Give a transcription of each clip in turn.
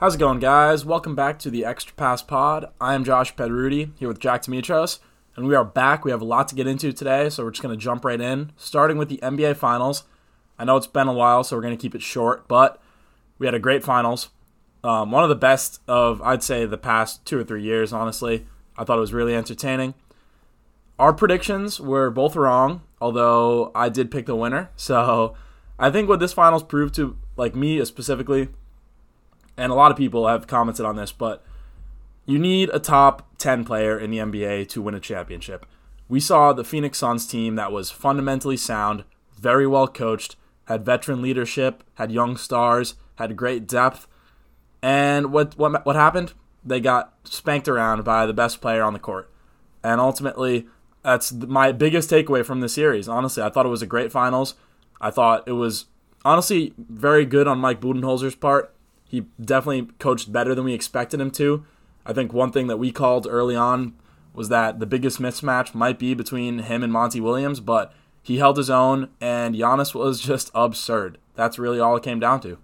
How's it going, guys? Welcome back to the Extra Pass Pod. I am Josh Pedruti here with Jack Demetros, and we are back. We have a lot to get into today, so we're just going to jump right in, starting with the NBA Finals. I know it's been a while, so we're going to keep it short, but we had a great finals. Um, one of the best of, I'd say, the past two or three years, honestly. I thought it was really entertaining. Our predictions were both wrong, although I did pick the winner. So I think what this finals proved to, like me specifically, and a lot of people have commented on this, but you need a top 10 player in the NBA to win a championship. We saw the Phoenix Suns team that was fundamentally sound, very well coached, had veteran leadership, had young stars, had great depth. And what what what happened? They got spanked around by the best player on the court. And ultimately, that's my biggest takeaway from the series. Honestly, I thought it was a great finals. I thought it was honestly very good on Mike Budenholzer's part. He definitely coached better than we expected him to. I think one thing that we called early on was that the biggest mismatch might be between him and Monty Williams, but he held his own, and Giannis was just absurd. That's really all it came down to.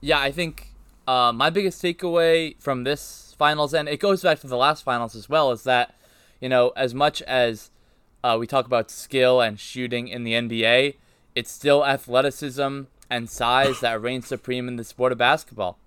Yeah, I think uh, my biggest takeaway from this finals, and it goes back to the last finals as well, is that, you know, as much as uh, we talk about skill and shooting in the NBA, it's still athleticism and size that reigns supreme in the sport of basketball.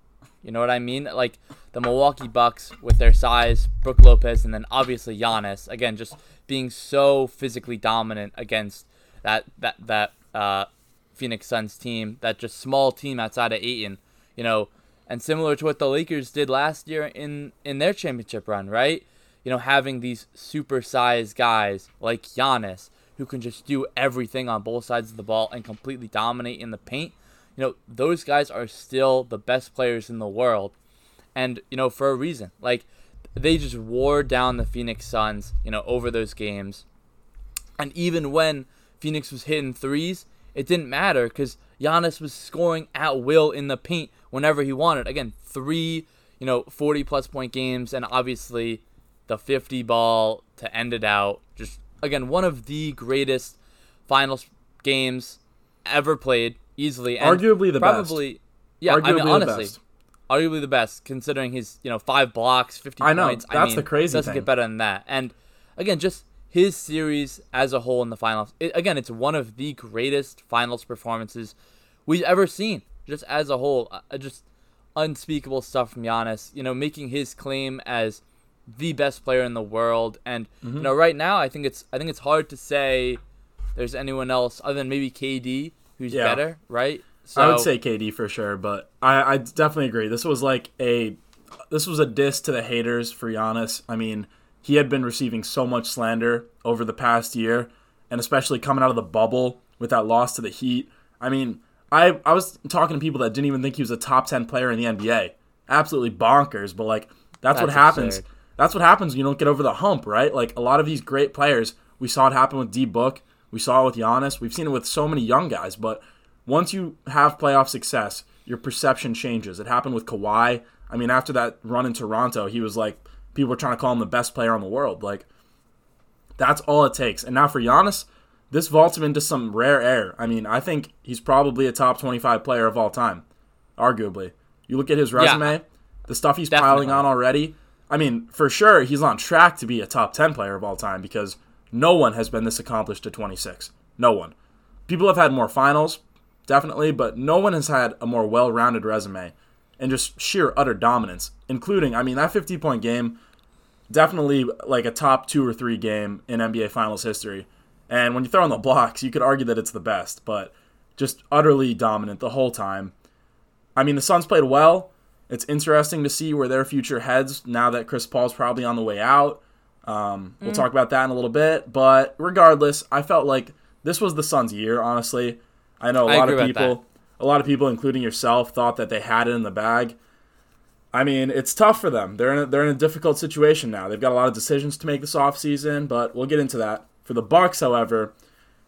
You know what I mean? Like the Milwaukee Bucks with their size, Brook Lopez, and then obviously Giannis. Again, just being so physically dominant against that that that uh, Phoenix Suns team, that just small team outside of Ayton. You know, and similar to what the Lakers did last year in in their championship run, right? You know, having these super sized guys like Giannis who can just do everything on both sides of the ball and completely dominate in the paint. You know, those guys are still the best players in the world. And, you know, for a reason. Like, they just wore down the Phoenix Suns, you know, over those games. And even when Phoenix was hitting threes, it didn't matter because Giannis was scoring at will in the paint whenever he wanted. Again, three, you know, 40 plus point games, and obviously the 50 ball to end it out. Just again, one of the greatest finals games ever played, easily. And arguably the best. probably, best. Yeah, arguably I mean, honestly, arguably the best, considering his you know five blocks, fifty I know, points. that's I mean, the crazy Doesn't thing. get better than that. And again, just his series as a whole in the finals. It, again, it's one of the greatest finals performances we've ever seen, just as a whole. Uh, just unspeakable stuff from Giannis. You know, making his claim as the best player in the world. And Mm-hmm. you know, right now, I think it's I think it's hard to say there's anyone else other than maybe KD who's Yeah. better, right? So I would say KD for sure, but I, I definitely agree. This was like a this was a diss to the haters for Giannis. I mean, he had been receiving so much slander over the past year, and especially coming out of the bubble with that loss to the Heat. I mean, I I was talking to people that didn't even think he was a top ten player in the NBA. Absolutely bonkers, but like that's, what That's happens. That's what happens when you don't get over the hump, right? Like a lot of these great players, we saw it happen with D Book, we saw it with Giannis, we've seen it with so many young guys, but once you have playoff success, your perception changes. It happened with Kawhi. I mean, after that run in Toronto, he was like people were trying to call him the best player in the world. Like that's all it takes. And now for Giannis, this vaults him into some rare air. I mean, I think he's probably a top 25 player of all time, arguably. You look at his resume, the stuff he's piling on already. I mean, for sure, he's on track to be a top 10 player of all time because no one has been this accomplished at 26. No one. People have had more finals, definitely, but no one has had a more well rounded resume and just sheer utter dominance, including, I mean, that 50 point game, definitely like a top two or three game in NBA Finals history. And when you throw in the blocks, you could argue that it's the best, but just utterly dominant the whole time. I mean, the Suns played well. It's interesting to see where their future heads now that Chris Paul's probably on the way out. Um, we'll talk about that in a little bit. But regardless, I felt like this was the Suns' year. Honestly, I know a I lot of people, a lot of people, including yourself, thought that they had it in the bag. I mean, it's tough for them. They're in a, they're in a difficult situation now. They've got a lot of decisions to make this offseason, but we'll get into that. For the Bucks, however,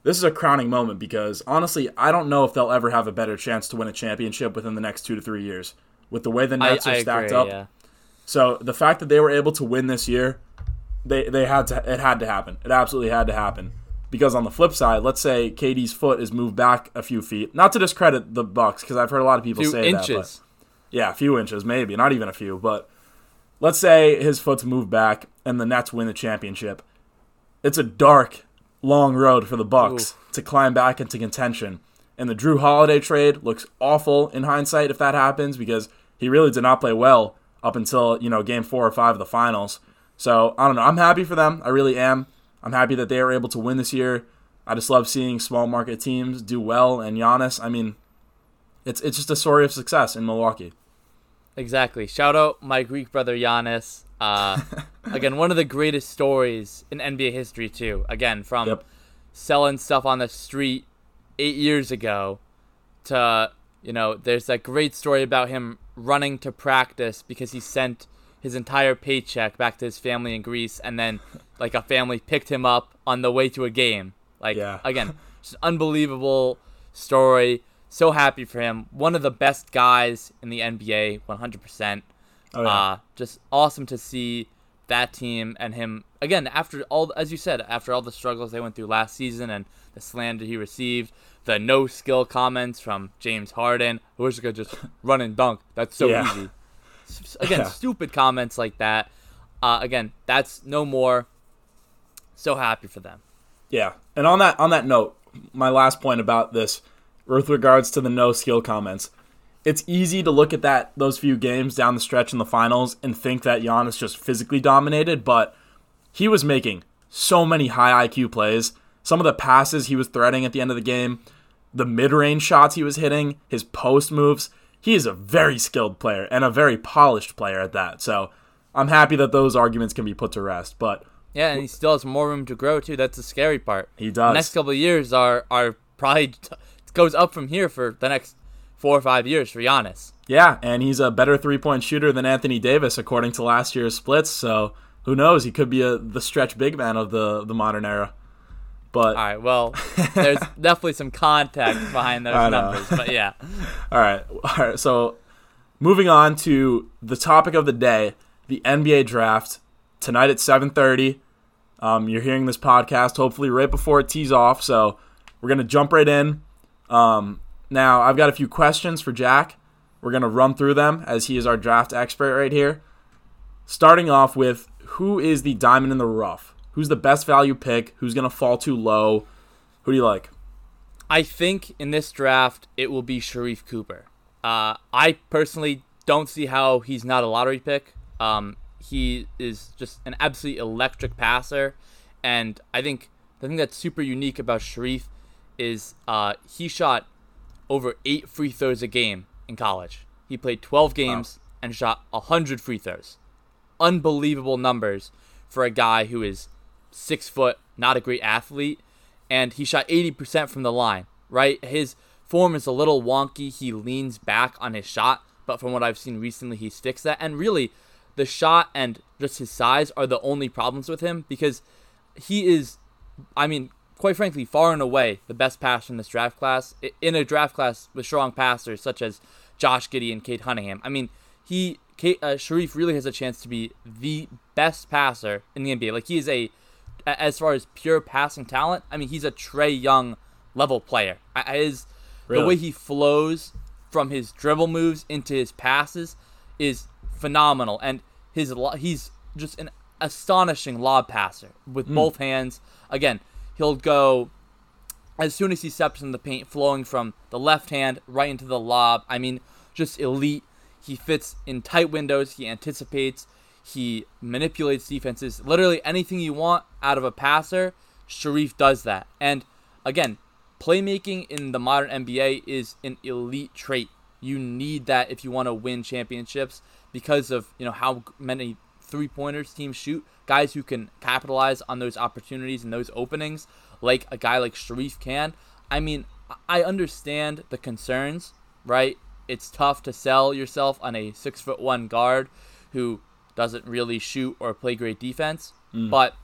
this is a crowning moment because honestly, I don't know if they'll ever have a better chance to win a championship within the next two to three years. With the way the Nets I are stacked agree, up, yeah. so the fact that they were able to win this year, they they had to it had to happen. It absolutely had to happen. Because on the flip side, let's say KD's foot is moved back a few feet. Not to discredit the Bucks, because I've heard a lot of people Few say that. inches. Yeah, a few inches, maybe, not even a few. But let's say his foot's moved back and the Nets win the championship. It's a dark, long road for the Bucks to climb back into contention. And the Jrue Holiday trade looks awful in hindsight if that happens because he really did not play well up until, you know, game four or five of the finals. So I don't know. I'm happy for them. I really am. I'm happy that they were able to win this year. I just love seeing small market teams do well and Giannis, I mean, it's it's just a story of success in Milwaukee. Exactly. Shout out my Greek brother Giannis. Uh, again, one of the greatest stories in NBA history too. Again, from Yep. selling stuff on the street eight years ago to you know, there's that great story about him running to practice because he sent his entire paycheck back to his family in Greece, and then like a family picked him up on the way to a game. Like Yeah. again, just unbelievable story. So happy for him. One of the best guys in the NBA, 100%. Oh, yeah. Uh, just awesome to see that team and him again after all, as you said, after all the struggles they went through last season and the slander he received, the no skill comments from James Harden, who was gonna just run and dunk. That's so Yeah. easy. Again, Yeah. stupid comments like that. Uh, again, that's no more. So happy for them. Yeah, and on that on that note, my last point about this, with regards to the no skill comments, it's easy to look at that those few games down the stretch in the finals and think that Giannis just physically dominated, but he was making so many high IQ plays. Some of the passes he was threading at the end of the game, the mid range shots he was hitting, his post moves. He is a very skilled player and a very polished player at that. So I'm happy that those arguments can be put to rest. But Yeah, and he still has more room to grow too. That's the scary part. he The does. next couple of years are are probably t- goes up from here for the next four or five years for Giannis. Yeah, and he's a better three point shooter than Anthony Davis according to last year's splits. So who knows? He could be a, the stretch big man of the the modern era. But All right, well, there's definitely some context behind those numbers, but yeah, all right, all right. So moving on to the topic of the day, the NBA draft tonight at seven thirty. Um, you're hearing this podcast hopefully right before it tees off. So we're gonna jump right in. Um, now I've got a few questions for Jack. We're gonna run through them as he is our draft expert right here. Starting off with who is the diamond in the rough? Who's the best value pick? Who's gonna fall too low? Who do you like? I think in this draft it will be Sharife Cooper. Uh, I personally don't see how he's not a lottery pick. Um, he is just an absolutely electric passer, and I think the thing that's super unique about Sharife is uh, he shot over eight free throws a game in college. He played 12 games and shot 100 free throws. Unbelievable numbers for a guy who is six foot, not a great athlete, and he shot 80% from the line, right? His form is a little wonky. He leans back on his shot, but from what I've seen recently, he sticks that. And really, the shot and just his size are the only problems with him because he is, I mean, quite frankly, far and away the best passer in this draft class. In a draft class with strong passers such as Josh Giddey and Cade Cunningham, I mean, he, Cade, uh, Sharife really has a chance to be the best passer in the NBA. Like he is a, as far as pure passing talent, I mean, he's a Trae Young level player. I- His the Really? way he flows from his dribble moves into his passes is phenomenal, and his he's just an astonishing lob passer with both hands. Again, he'll go as soon as he steps in the paint, flowing from the left hand right into the lob. I mean, just elite. He fits in tight windows. He anticipates. He manipulates defenses. Literally anything you want out of a passer, Sharife does that. And again, playmaking in the modern NBA is an elite trait. You need that if you want to win championships because of you know how many three pointers teams shoot. Guys who can capitalize on those opportunities and those openings, like a guy like Sharife can. I mean, I understand the concerns, right? It's tough to sell yourself on a six foot one guard who doesn't really shoot or play great defense. Mm. But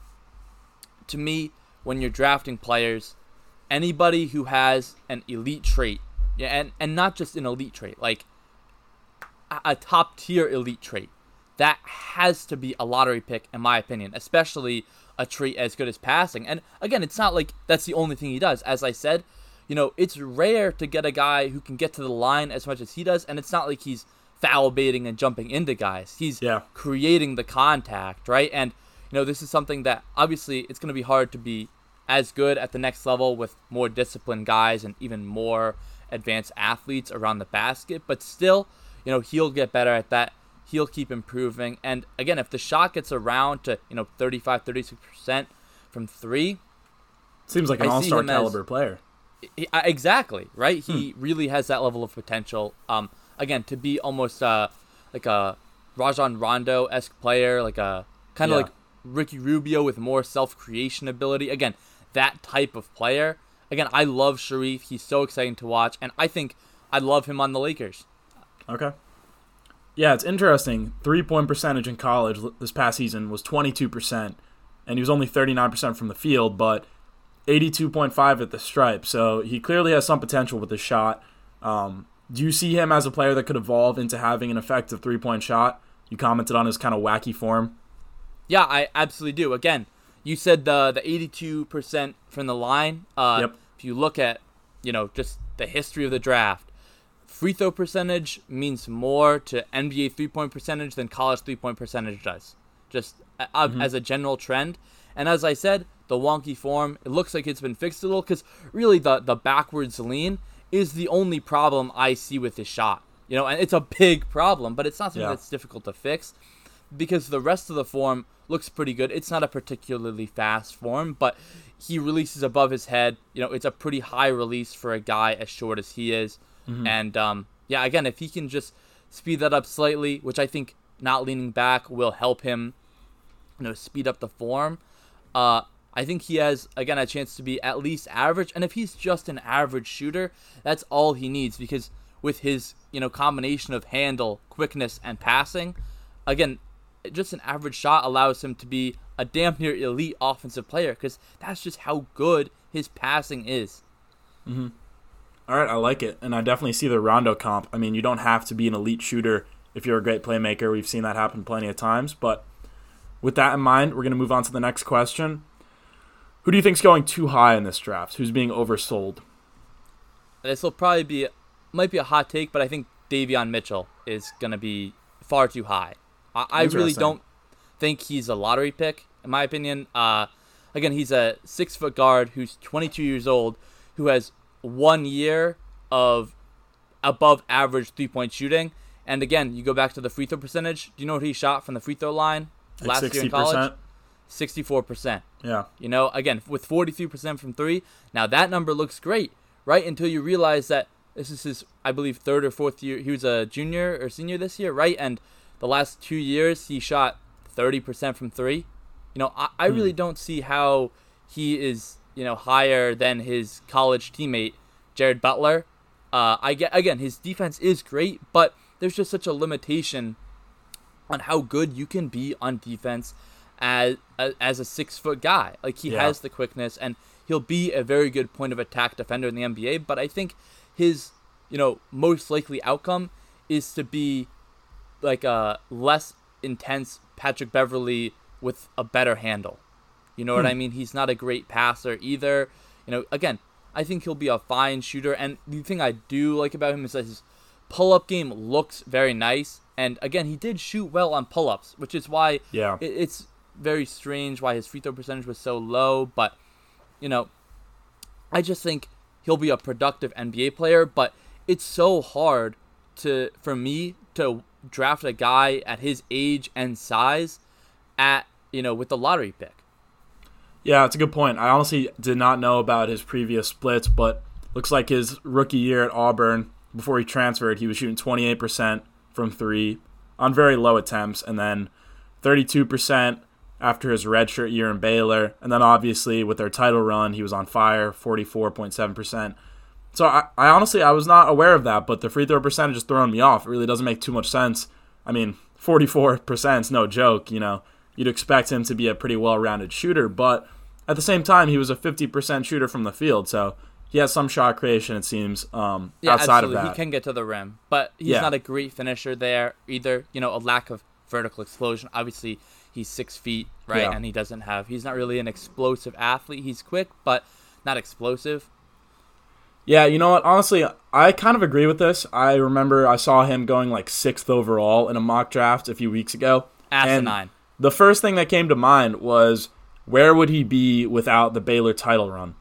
to me, when you're drafting players, anybody who has an elite trait, yeah, and, and not just an elite trait, like a, a top tier elite trait, that has to be a lottery pick, in my opinion, especially a trait as good as passing. And again, it's not like that's the only thing he does. As I said, you know, it's rare to get a guy who can get to the line as much as he does, and it's not like he's foul baiting and jumping into guys. He's Yeah. creating the contact, right? And you know, this is something that obviously it's going to be hard to be as good at the next level with more disciplined guys and even more advanced athletes around the basket, but still, you know, he'll get better at that. He'll keep improving. And again, if the shot gets around to, you know, 35, 36% from 3, Seems like an all-star him as- caliber player. He, exactly right. He Hmm. really has that level of potential. Um, again, to be almost uh like a Rajon Rondo esque player, like a kind of Yeah. like Ricky Rubio with more self creation ability. Again, that type of player. Again, I love Sharife. He's so exciting to watch, and I think I love him on the Lakers. Okay. Yeah, it's interesting. Three point percentage in college this past season was 22%, and he was only 39% from the field, but 82.5 at the stripe. So he clearly has some potential with his shot. Um, do you see him as a player that could evolve into having an effective three point shot? You commented on his kind of wacky form. Yeah, I absolutely do. Again, you said the the eighty two percent from the line. Uh, Yep. If you look at you know just the history of the draft, free throw percentage means more to NBA three point percentage than college three point percentage does. Just uh, as a general trend. And as I said, the wonky form it looks like it's been fixed a little because really the the backwards lean is the only problem I see with his shot. You know, and it's a big problem, but it's not something Yeah. that's difficult to fix because the rest of the form looks pretty good. It's not a particularly fast form, but he releases above his head. You know, it's a pretty high release for a guy as short as he is. And um, yeah, again, if he can just speed that up slightly, which I think not leaning back will help him, you know, speed up the form. Uh, I think he has again a chance to be at least average, and if he's just an average shooter, that's all he needs because with his you know combination of handle, quickness, and passing, again, just an average shot allows him to be a damn near elite offensive player because that's just how good his passing is. Hmm. All right, I like it, and I definitely see the Rondo comp. I mean, you don't have to be an elite shooter if you're a great playmaker. We've seen that happen plenty of times. But with that in mind, we're going to move on to the next question. Who do you think's going too high in this draft? Who's being oversold? This will probably be might be a hot take, but I think Davion Mitchell is going to be far too high. I, I really don't think he's a lottery pick, in my opinion. Uh, again, he's a six foot guard who's 22 years old, who has one year of above average three point shooting. And again, you go back to the free throw percentage. Do you know what he shot from the free throw line Like last year in college? 60%? 64%. Yeah. You know, again, with 43% from three, now that number looks great, right? Until you realize that this is his, I believe, third or fourth year. He was a junior or senior this year, right? And the last two years, he shot 30% from three. You know, I, I really don't see how he is, you know, higher than his college teammate, Jared Butler. Uh, I get, again, his defense is great, but there's just such a limitation on how good you can be on defense as as a six foot guy. Like he Yeah. has the quickness and he'll be a very good point of attack defender in the NBA. But I think his you know most likely outcome is to be like a less intense Patrick Beverley with a better handle. You know what hmm. I mean? He's not a great passer either. You know, again, I think he'll be a fine shooter. And the thing I do like about him is that his pull up game looks very nice. And again, he did shoot well on pull ups, which is why Yeah. it, it's very strange why his free throw percentage was so low. But, you know, I just think he'll be a productive NBA player. But it's so hard to for me to draft a guy at his age and size at you know with the lottery pick. Yeah, it's a good point. I honestly did not know about his previous splits, but looks like his rookie year at Auburn, before he transferred, he was shooting 28% from three on very low attempts, and then 32% after his redshirt year in Baylor. And then obviously with their title run, he was on fire, 44.7%. So I, I honestly I was not aware of that, but the free throw percentage is throwing me off. It really doesn't make too much sense. I mean, 44% is no joke, you know. You'd expect him to be a pretty well-rounded shooter, but at the same time, he was a 50% shooter from the field, so he has some shot creation, it seems, um, Yeah, outside absolutely. of that. He can get to the rim, but he's Yeah. not a great finisher there either. You know, a lack of vertical explosion. Obviously, he's six feet, right? Yeah. And he doesn't have. He's not really an explosive athlete. He's quick, but not explosive. Yeah, you know what? Honestly, I kind of agree with this. I remember I saw him going like sixth overall in a mock draft a few weeks ago. Asinine. And the first thing that came to mind was where would he be without the Baylor title run?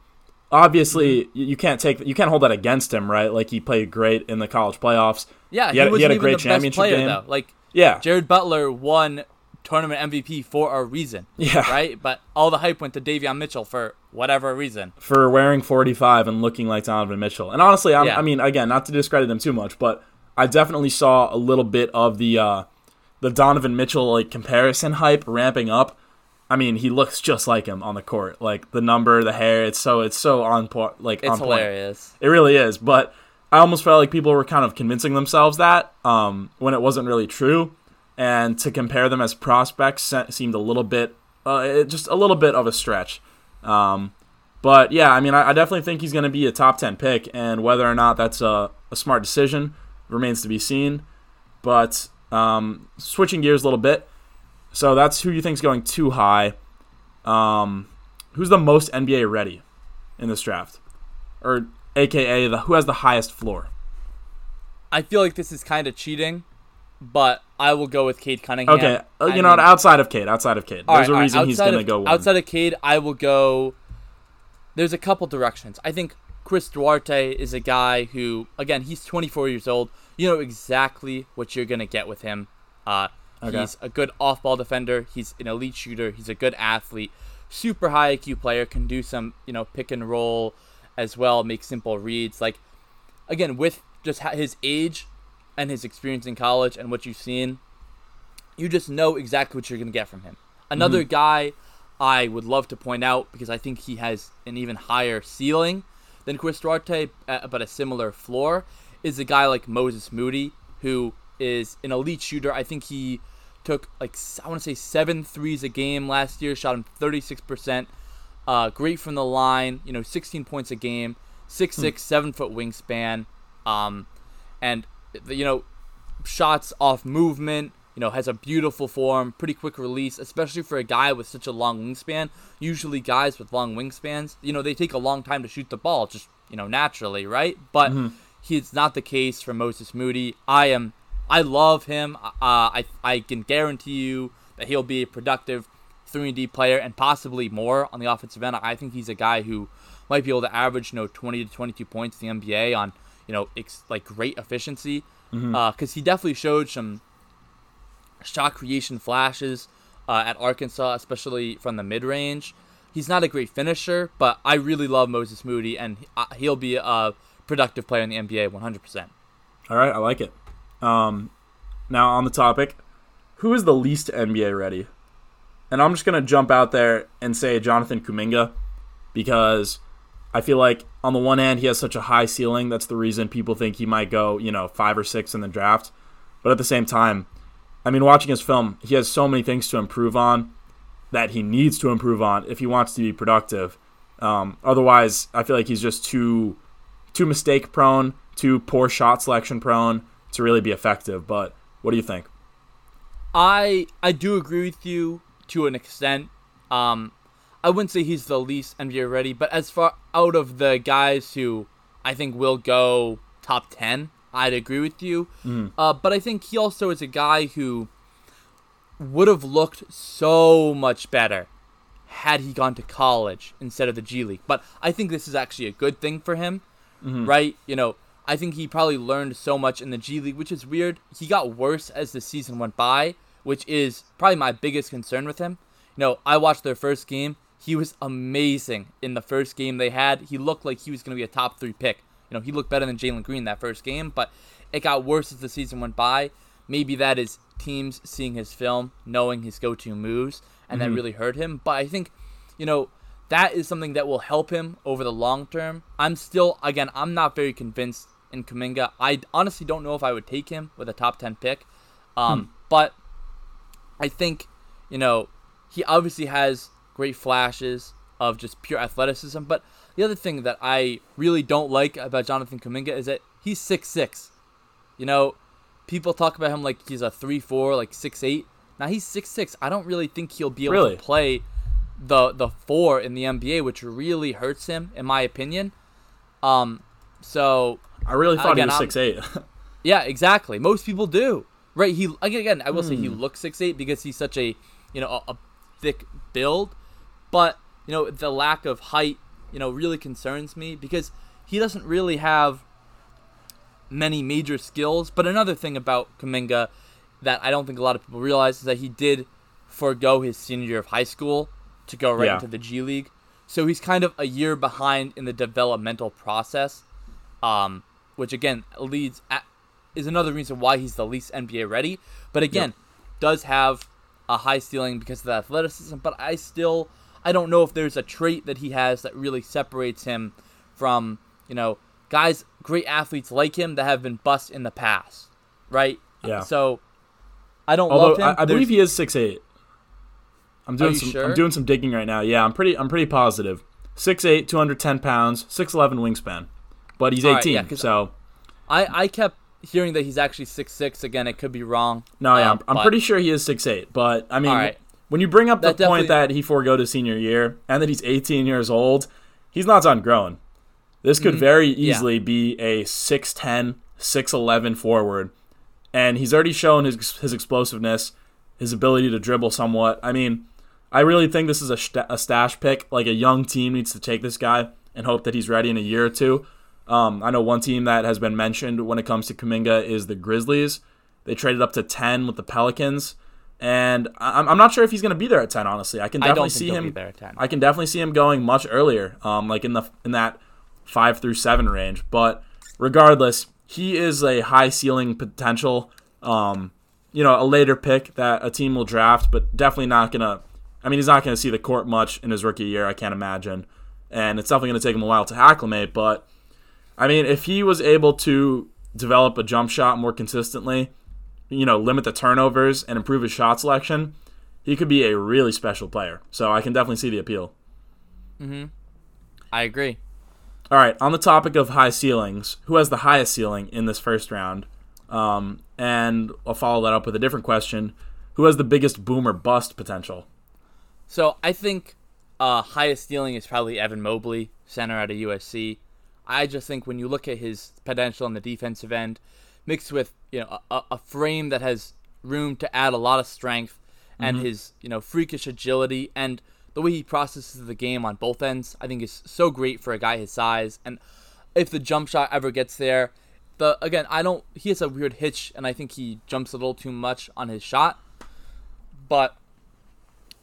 Obviously, Mm-hmm. you can't take you can't hold that against him, right? Like he played great in the college playoffs. Yeah, he had, was he had a even great the best championship player game. though. Like Yeah, Jared Butler won tournament MVP for a reason. Yeah. Right? But all the hype went to Davion Mitchell for whatever reason. for wearing 45 and looking like Donovan Mitchell. And honestly, I'm, Yeah. I mean, again, not to discredit him too much, but I definitely saw a little bit of the uh, the Donovan Mitchell like comparison hype ramping up. I mean, he looks just like him on the court. Like the number, the hair, it's so it's so on point. Like It's on point. hilarious. It really is. But I almost felt like people were kind of convincing themselves that um, when it wasn't really true. And to compare them as prospects seemed a little bit, uh, just a little bit of a stretch. Um, but yeah, I mean, I, I definitely think he's going to be a top 10 pick. And whether or not that's a, a smart decision remains to be seen. But um, switching gears a little bit. So that's who you think's going too high. Um, who's the most NBA ready in this draft? Or aka the who has the highest floor. I feel like this is kind of cheating, but I will go with Cade Cunningham. Okay, uh, you I know, mean- outside of Cade, outside of Cade, there's right, a all right, reason he's gonna go one. Outside of Cade, I will go. There's a couple directions. I think Chris Duarte is a guy who, again, he's 24 years old. You know exactly what you're gonna get with him. Uh, Okay. He's a good off-ball defender. He's an elite shooter. He's a good athlete. Super high IQ player. Can do some, you know, pick and roll as well. Make simple reads. Like, again, with just his age and his experience in college and what you've seen, you just know exactly what you're going to get from him. Another guy I would love to point out because I think he has an even higher ceiling than Chris Duarte, uh, but a similar floor, is a guy like Moses Moody, who is an elite shooter. I think he took like I want to say seven threes a game last year, shot him 36%. Uh, great from the line, you know, 16 points a game, six six, seven foot wingspan, um, and you know, shots off movement. You know, has a beautiful form, pretty quick release, especially for a guy with such a long wingspan. Usually, guys with long wingspans, you know, they take a long time to shoot the ball, just you know, naturally, right? But it's not the case for Moses Moody. I am, I love him. Uh, I I can guarantee you that he'll be a productive three and D player and possibly more on the offensive end. I think he's a guy who might be able to average, you know, 20 to 22 points in the NBA on, you know, ex- like great efficiency. Because he definitely showed some shot creation flashes uh, at Arkansas, especially from the mid range. He's not a great finisher, but I really love Moses Moody, and uh, he'll be a productive player in the NBA 100%. All right, I like it. Um, now on the topic, who is the least NBA ready? And I'm just gonna jump out there and say Jonathan Kuminga because I feel like on the one hand he has such a high ceiling. That's the reason people think he might go, you know, five or six in the draft. But at the same time, I mean, watching his film, he has so many things to improve on that he needs to improve on if he wants to be productive. Um, otherwise, I feel like he's just too too mistake prone, too poor shot selection prone to really be effective. But what do you think? I I do agree with you to an extent. Um, I wouldn't say he's the least NBA ready, but as far out of the guys who I think will go top ten, I'd agree with you. Uh, but I think he also is a guy who would have looked so much better had he gone to college instead of the G League. But I think this is actually a good thing for him, right? You know, I think he probably learned so much in the G League, which is weird. He got worse as the season went by, which is probably my biggest concern with him. You know, I watched their first game. He was amazing in the first game they had. He looked like he was going to be a top three pick. You know, he looked better than Jalen Green that first game, but it got worse as the season went by. Maybe that is teams seeing his film, knowing his go to moves, and that really hurt him. But I think, you know, that is something that will help him over the long term. I'm still, again, I'm not very convinced in Kuminga. I honestly don't know if I would take him with a top 10 pick. Um, But I think, you know, he obviously has great flashes of just pure athleticism. But the other thing that I really don't like about Jonathan Kuminga is that he's six six. You know, people talk about him like he's a three four, like six eight. Now he's six six. I don't really think he'll be able Really? to play the the four in the NBA, which really hurts him, in my opinion. Um, So I really thought Again, he was six eight. yeah, exactly. Most people do. Right? He again, I will say he Hmm. looks six eight because he's such a you know a, a thick build, but you know the lack of height you know really concerns me because he doesn't really have many major skills. But another thing about Kuminga that I don't think a lot of people realize is that he did forego his senior year of high school to go right Yeah. into the G League. So he's kind of a year behind in the developmental process, um, which again leads at, is another reason why he's the least NBA ready. But again, does have a high ceiling because of the athleticism. But I still I don't know if there's a trait that he has that really separates him from you know guys, great athletes like him that have been bust in the past, right? Yeah. So I don't Although love him. I, I believe he is six eight. I'm doing some. sure? I'm doing some digging right now. Yeah, I'm pretty. I'm pretty positive. 6'8", 210 pounds, six eleven wingspan, but he's All right, eighteen. yeah, so I I kept hearing that he's actually six six. Again, it could be wrong. no, yeah, Um, I'm, I'm pretty sure he is six eight. But I mean, right. When you bring up the That point that he foregoed his senior year and that he's 18 years old, he's not done growing. This could very Mm-hmm. Yeah. easily be a 6'10", 6'11 forward, and he's already shown his his explosiveness, his ability to dribble somewhat. I mean, I really think this is a, st- a stash pick. Like a young team needs to take this guy and hope that he's ready in a year or two. Um, I know one team that has been mentioned when it comes to Kuminga is the Grizzlies. They traded up to 10 with the Pelicans. And I- I'm I'm not sure if he's going to be there at 10, honestly. I can I definitely think see him. there at 10. I can definitely see him going much earlier, um, like in the in that five through seven range. But regardless, he is a high ceiling potential. Um, you know, a later pick that a team will draft, but definitely not gonna. I mean, he's not gonna see the court much in his rookie year. I can't imagine, and it's definitely gonna take him a while to acclimate. But I mean, if he was able to develop a jump shot more consistently, you know, limit the turnovers and improve his shot selection, he could be a really special player. So I can definitely see the appeal. I agree. All right, on the topic of high ceilings, who has the highest ceiling in this first round? Um, and I'll follow that up with a different question: Who has the biggest boom or bust potential? So I think uh, highest ceiling is probably Evan Mobley, center out of USC. I just think when you look at his potential on the defensive end, mixed with you know a, a frame that has room to add a lot of strength, and mm-hmm. his you know freakish agility and the way he processes the game on both ends, I think is so great for a guy his size. And if the jump shot ever gets there, the again I don't he has a weird hitch, and I think he jumps a little too much on his shot, but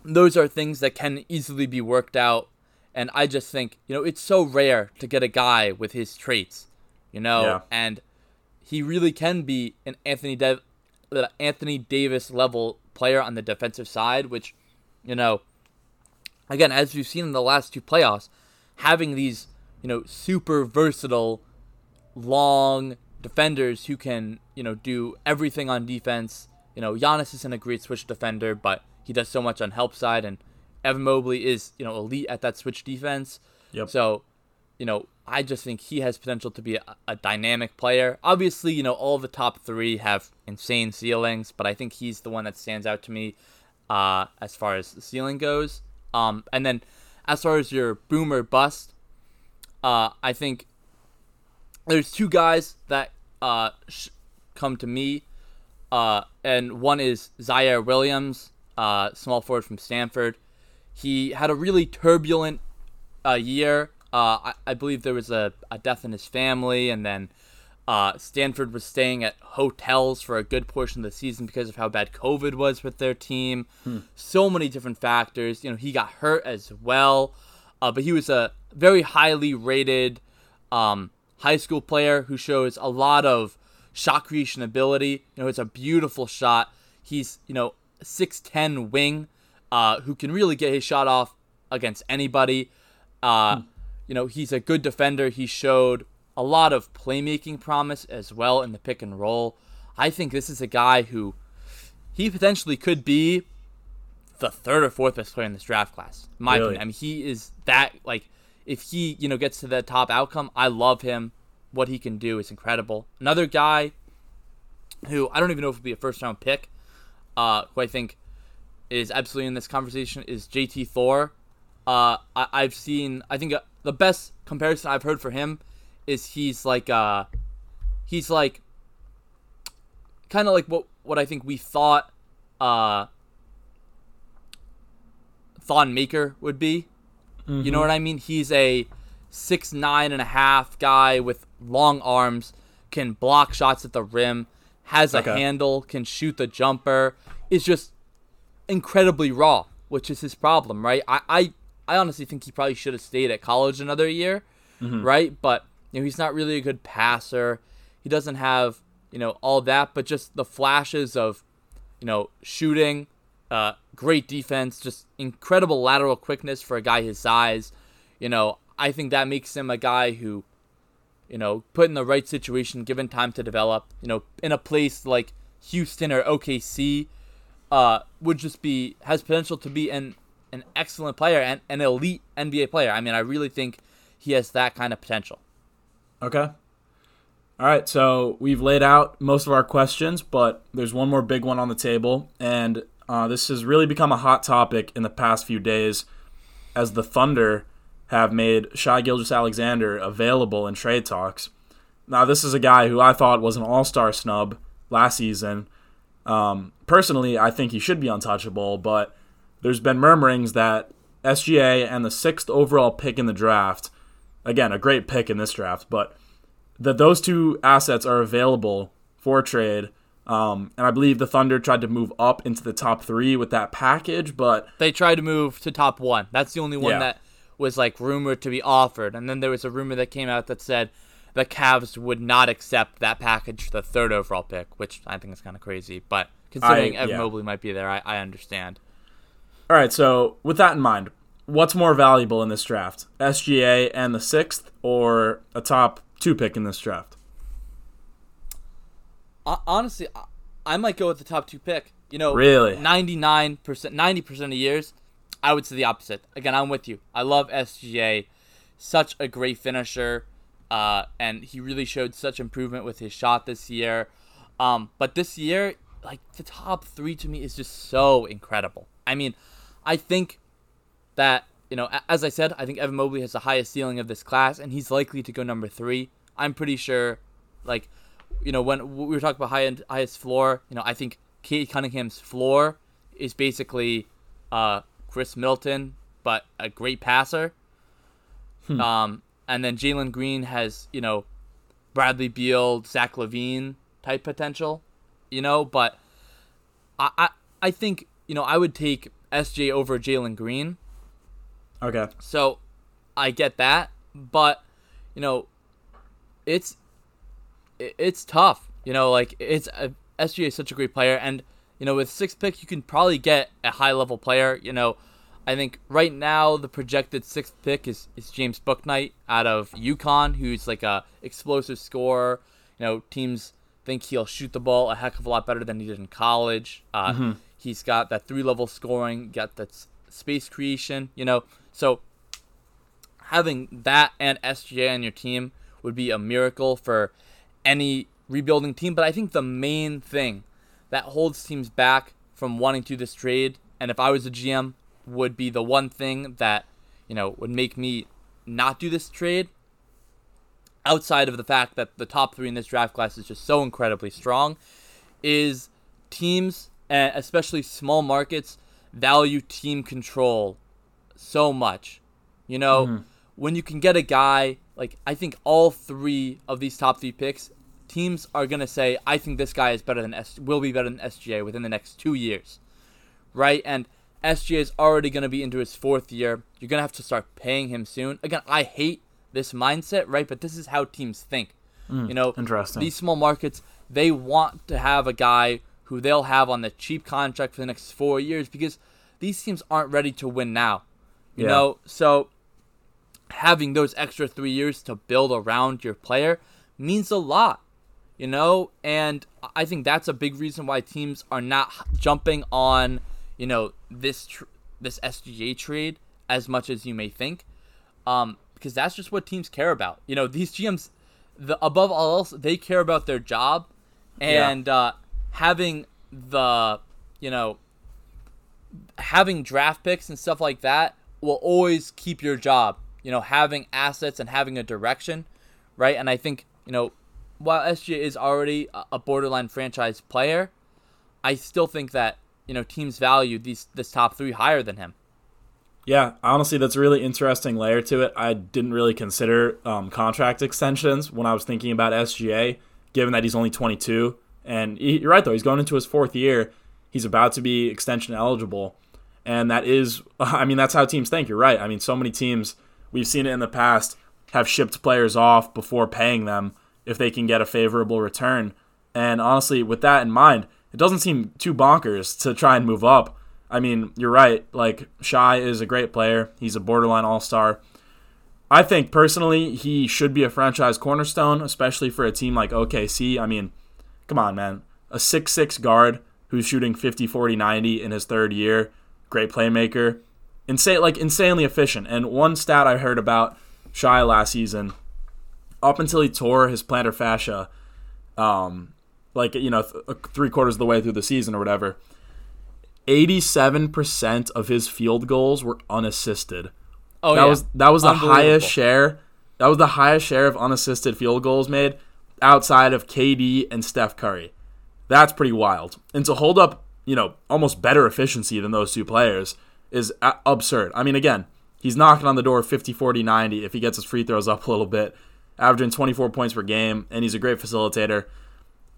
those are things that can easily be worked out. And I just think, you know, it's so rare to get a guy with his traits, you know, Yeah. and he really can be an Anthony uh, Anthony Davis level player on the defensive side, which, you know, again, as we've seen in the last two playoffs, having these, you know, super versatile, long defenders who can, you know, do everything on defense. You know, Giannis isn't a great switch defender, but he does so much on help side, and Evan Mobley is, you know, elite at that switch defense. Yep. So, you know, I just think he has potential to be a, a dynamic player. Obviously, you know, all the top three have insane ceilings, but I think he's the one that stands out to me uh, as far as the ceiling goes. Um, and then as far as your boomer bust, uh, I think there's two guys that uh, sh- come to me, uh, and one is Ziaire Williams, uh, small forward from Stanford. He had a really turbulent uh, year. Uh, I, I believe there was a, a death in his family, and then uh, Stanford was staying at hotels for a good portion of the season because of how bad COVID was with their team. So many different factors. You know, he got hurt as well, uh, but he was a very highly rated um, high school player who shows a lot of shot creation ability. You know, it's a beautiful shot. He's you know six ten wing, uh, who can really get his shot off against anybody. Uh, You know, he's a good defender. He showed a lot of playmaking promise as well in the pick and roll. I think this is a guy who he potentially could be the third or fourth best player in this draft class. in My Really? opinion. I mean, he is that like if he you know gets to the top outcome, I love him. What he can do is incredible. Another guy who I don't even know if it would be a first round pick, uh, who I think is absolutely in this conversation is JT Thor. Uh, I, I've seen I think uh, the best comparison I've heard for him is he's like uh he's like kind of like what what I think we thought uh Thon Maker would be. Mm-hmm. You know what I mean? He's a six nine and a half guy with long arms, can block shots at the rim, has a okay. handle, can shoot the jumper. Is just incredibly raw, which is his problem, right? I I, I honestly think he probably should have stayed at college another year, mm-hmm. right? But you know he's not really a good passer. He doesn't have you know all that, but just the flashes of you know shooting, uh, great defense, just incredible lateral quickness for a guy his size. You know, I think that makes him a guy who, you know, put in the right situation, given time to develop, you know, in a place like Houston or OKC, uh, would just be has potential to be an an excellent player and an elite NBA player. I mean, I really think he has that kind of potential. Okay. All right, so we've laid out most of our questions, but there's one more big one on the table, and uh, this has really become a hot topic in the past few days as the Thunder have made Shai Gilgeous-Alexander available in trade talks. Now, this is a guy who I thought was an all star snub last season. Um, personally, I think he should be untouchable, but there's been murmurings that SGA and the sixth overall pick in the draft, again, a great pick in this draft, but that those two assets are available for trade um, and I believe the Thunder tried to move up into the top three with that package, but they tried to move to top one. That's the only one yeah. that was like rumored to be offered. And then there was a rumor that came out that said the Cavs would not accept that package, the third overall pick, which I think is kind of crazy. But considering I, Evan yeah. Mobley might be there, I, I understand. All right, so with that in mind, what's more valuable in this draft, SGA and the sixth, or a top two pick in this draft? honestly, I might go with the top two pick. You know, really, ninety nine percent, ninety percent of years, I would say the opposite. Again, I'm with you. I love SGA, such a great finisher, uh, and he really showed such improvement with his shot this year. Um, but this year, like the top three to me is just so incredible. I mean, I think that you know, as I said, I think Evan Mobley has the highest ceiling of this class, and he's likely to go number three. I'm pretty sure, like you know, when we were talking about high end, highest floor, you know, I think Cade Cunningham's floor is basically uh, Khris Middleton, but a great passer. Hmm. Um, and then Jalen Green has, you know, Bradley Beal, Zach LaVine type potential, you know, but I, I, I think, you know, I would take SJ over Jalen Green. Okay. So I get that, but, you know, it's it's tough. You know, like it's uh, SGA is such a great player, and you know with six pick you can probably get a high level player. You know, I think right now the projected sixth pick is, is James Bouknight out of UConn, who's like a explosive scorer. You know, teams think he'll shoot the ball a heck of a lot better than he did in college. Uh, mm-hmm. He's got that three level scoring, got that space creation. You know, so having that and SGA on your team would be a miracle for any rebuilding team. But I think the main thing that holds teams back from wanting to this trade, and if I was a GM, would be the one thing that you know would make me not do this trade. Outside of the fact that the top three in this draft class is just so incredibly strong, is teams, especially small markets, value team control so much. You know, mm. when you can get a guy like I think all three of these top three picks teams are gonna say, I think this guy is better than S will be better than SGA within the next two years, right? And SGA is already gonna be into his fourth year. You're gonna have to start paying him soon. Again, I hate this mindset, right? But this is how teams think. Mm, you know, interesting. These small markets, they want to have a guy who they'll have on the cheap contract for the next four years because these teams aren't ready to win now. You yeah. know, so having those extra three years to build around your player means a lot you know, and I think that's a big reason why teams are not jumping on, you know, this tr- this SGA trade as much as you may think, um, because that's just what teams care about. You know, these GMs, the above all else, they care about their job, and yeah. uh, having the, you know, having draft picks and stuff like that will always keep your job. You know, having assets and having a direction right? And I think you know, while SGA is already a borderline franchise player, I still think that you know teams value these this top three higher than him. Yeah, honestly, that's a really interesting layer to it. I didn't really consider um, contract extensions when I was thinking about SGA, given that he's only 22. And you're right, though. He's going into his fourth year. He's about to be extension eligible. And that is, I mean, that's how teams think. You're right. I mean, so many teams, we've seen it in the past, have shipped players off before paying them if they can get a favorable return. And honestly, with that in mind, it doesn't seem too bonkers to try and move up I mean, you're right. Like Shai is a great player. He's a borderline all-star. I think personally he should be a franchise cornerstone, especially for a team like OKC. I mean, come on, man. A six-six guard who's shooting 50, 40, 90 in his third year. Great playmaker. Insane like insanely efficient. And one stat I heard about Shai last season, up until he tore his plantar fascia, um, like you know, th- three quarters of the way through the season or whatever 87% of his field goals were unassisted. Oh, that yeah. was that was the highest share. That was the highest share of unassisted field goals made outside of KD and Steph Curry. That's pretty wild. And to hold up, you know, almost better efficiency than those two players is a- absurd. I mean, again, he's knocking on the door 50, 40, 90 if he gets his free throws up a little bit, averaging 24 points per game, and he's a great facilitator.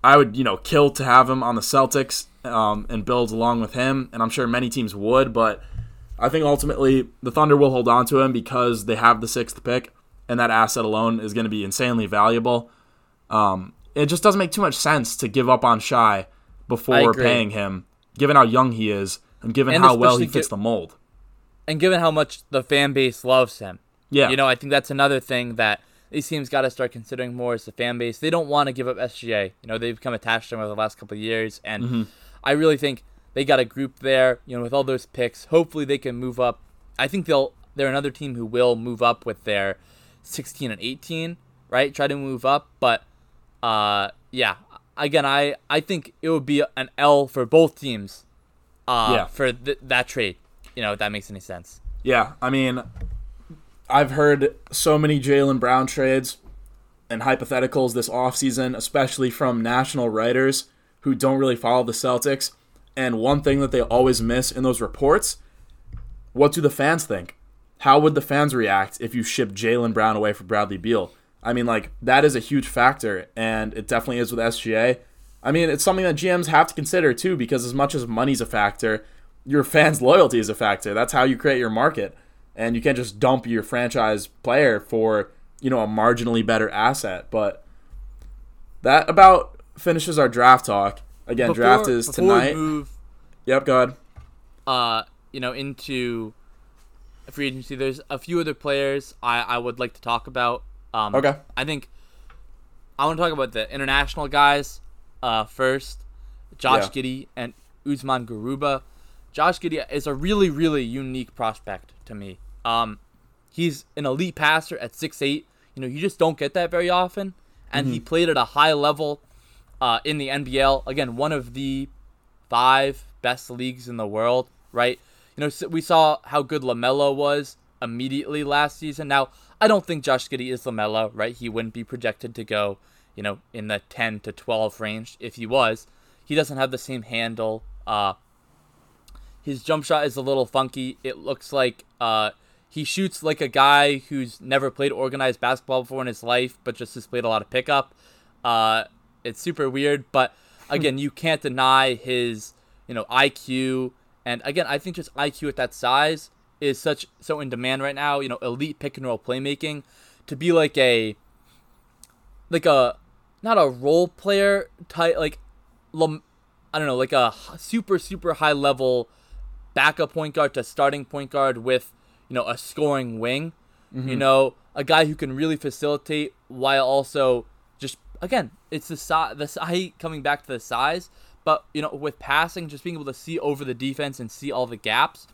I would, you know, kill to have him on the Celtics um, and build along with him, and I'm sure many teams would, but I think ultimately the Thunder will hold on to him because they have the sixth pick, and that asset alone is going to be insanely valuable. Um, it just doesn't make too much sense to give up on Shai before paying him, given how young he is and given and how well he fits the mold. And given how much the fan base loves him. Yeah. You know, I think that's another thing that these teams got to start considering more as the fan base. They don't want to give up SGA. You know, they've become attached to him over the last couple of years, and mm-hmm. I really think they got a group there. You know, with all those picks, hopefully they can move up. I think they'll. They're another team who will move up with their 16 and 18, right? Try to move up, but uh, yeah. Again, I I think it would be an L for both teams. Uh, yeah. For th- that trade, you know, if that makes any sense. Yeah, I mean, I've heard so many Jaylen Brown trades and hypotheticals this offseason, especially from national writers who don't really follow the Celtics. And one thing that they always miss in those reports what do the fans think? How would the fans react if you ship Jaylen Brown away for Bradley Beal? I mean, like, that is a huge factor, and it definitely is with SGA. I mean, it's something that GMs have to consider too, because as much as money's a factor, your fans' loyalty is a factor. That's how you create your market. And you can't just dump your franchise player for, you know, a marginally better asset. But that about finishes our draft talk. Again, before, draft is tonight. move, yep, go ahead. Uh, you know, into free agency. There's a few other players I, I would like to talk about. Um, okay. I think I want to talk about the international guys uh, first. Josh yeah. Giddey and Usman Garuba. Josh Giddey is a really, really unique prospect to me. Um, he's an elite passer at six eight. You know, you just don't get that very often. And mm-hmm. he played at a high level uh, in the NBL. Again, one of the five best leagues in the world, right? You know, we saw how good LaMelo was immediately last season. Now, I don't think Josh Giddey is LaMelo, right? He wouldn't be projected to go, you know, in the 10 to 12 range if he was. He doesn't have the same handle. Uh, his jump shot is a little funky. It looks like uh, he shoots like a guy who's never played organized basketball before in his life, but just has played a lot of pickup. Uh, it's super weird, but again, you can't deny his you know IQ, and again, I think just IQ at that size is such so in demand right now. You know, elite pick and roll playmaking to be like a like a not a role player type like I don't know like a super super high level backup point guard to starting point guard with you know a scoring wing. Mm-hmm. You know, a guy who can really facilitate while also just again, it's the size, the height coming back to the size, but you know, with passing, just being able to see over the defense and see all the gaps,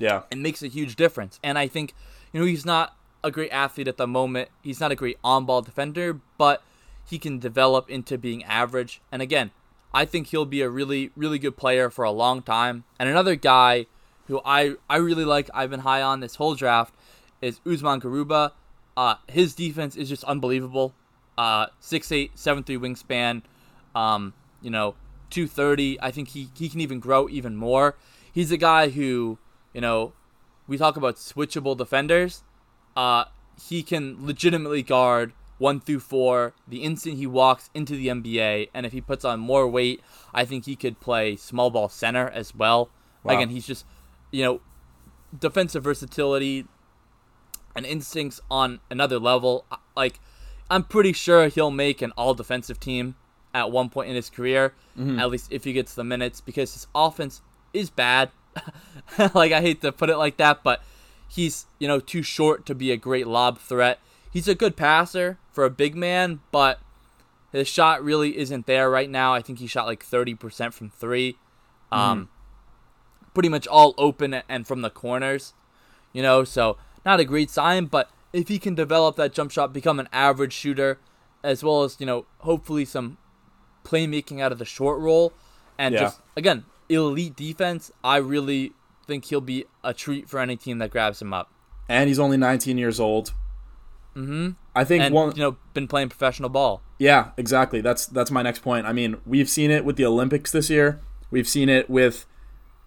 yeah, it makes a huge difference. And I think, you know, he's not a great athlete at the moment. He's not a great on-ball defender, but he can develop into being average. And again, I think he'll be a really, really good player for a long time. And another guy who I I really like, I've been high on this whole draft, is Usman Garuba. Uh, his defense is just unbelievable. Uh, 6'8", 7'3", wingspan. Um, you know, 230. I think he, he can even grow even more. He's a guy who, you know, we talk about switchable defenders. Uh, he can legitimately guard one through four the instant he walks into the NBA. And if he puts on more weight, I think he could play small ball center as well. Wow. Again, he's just, you know, defensive versatility and instincts on another level. Like, I'm pretty sure he'll make an all defensive team at one point in his career, Mm-hmm. at least if he gets the minutes, because his offense is bad. like, I hate to put it like that, but he's, you know, too short to be a great lob threat. He's a good passer for a big man, but his shot really isn't there right now. I think he shot like 30% from 3 Um, pretty much all open and from the corners, you know, so not a great sign, but if he can develop that jump shot, become an average shooter, as well as, you know, hopefully some playmaking out of the short roll, and Yeah. just, again, elite defense, I really think he'll be a treat for any team that grabs him up. and he's only 19 years old. Mm-hmm. I think And, one. you know, been playing professional ball. Yeah, exactly. That's that's my next point. I mean, we've seen it with the Olympics this year. We've seen it with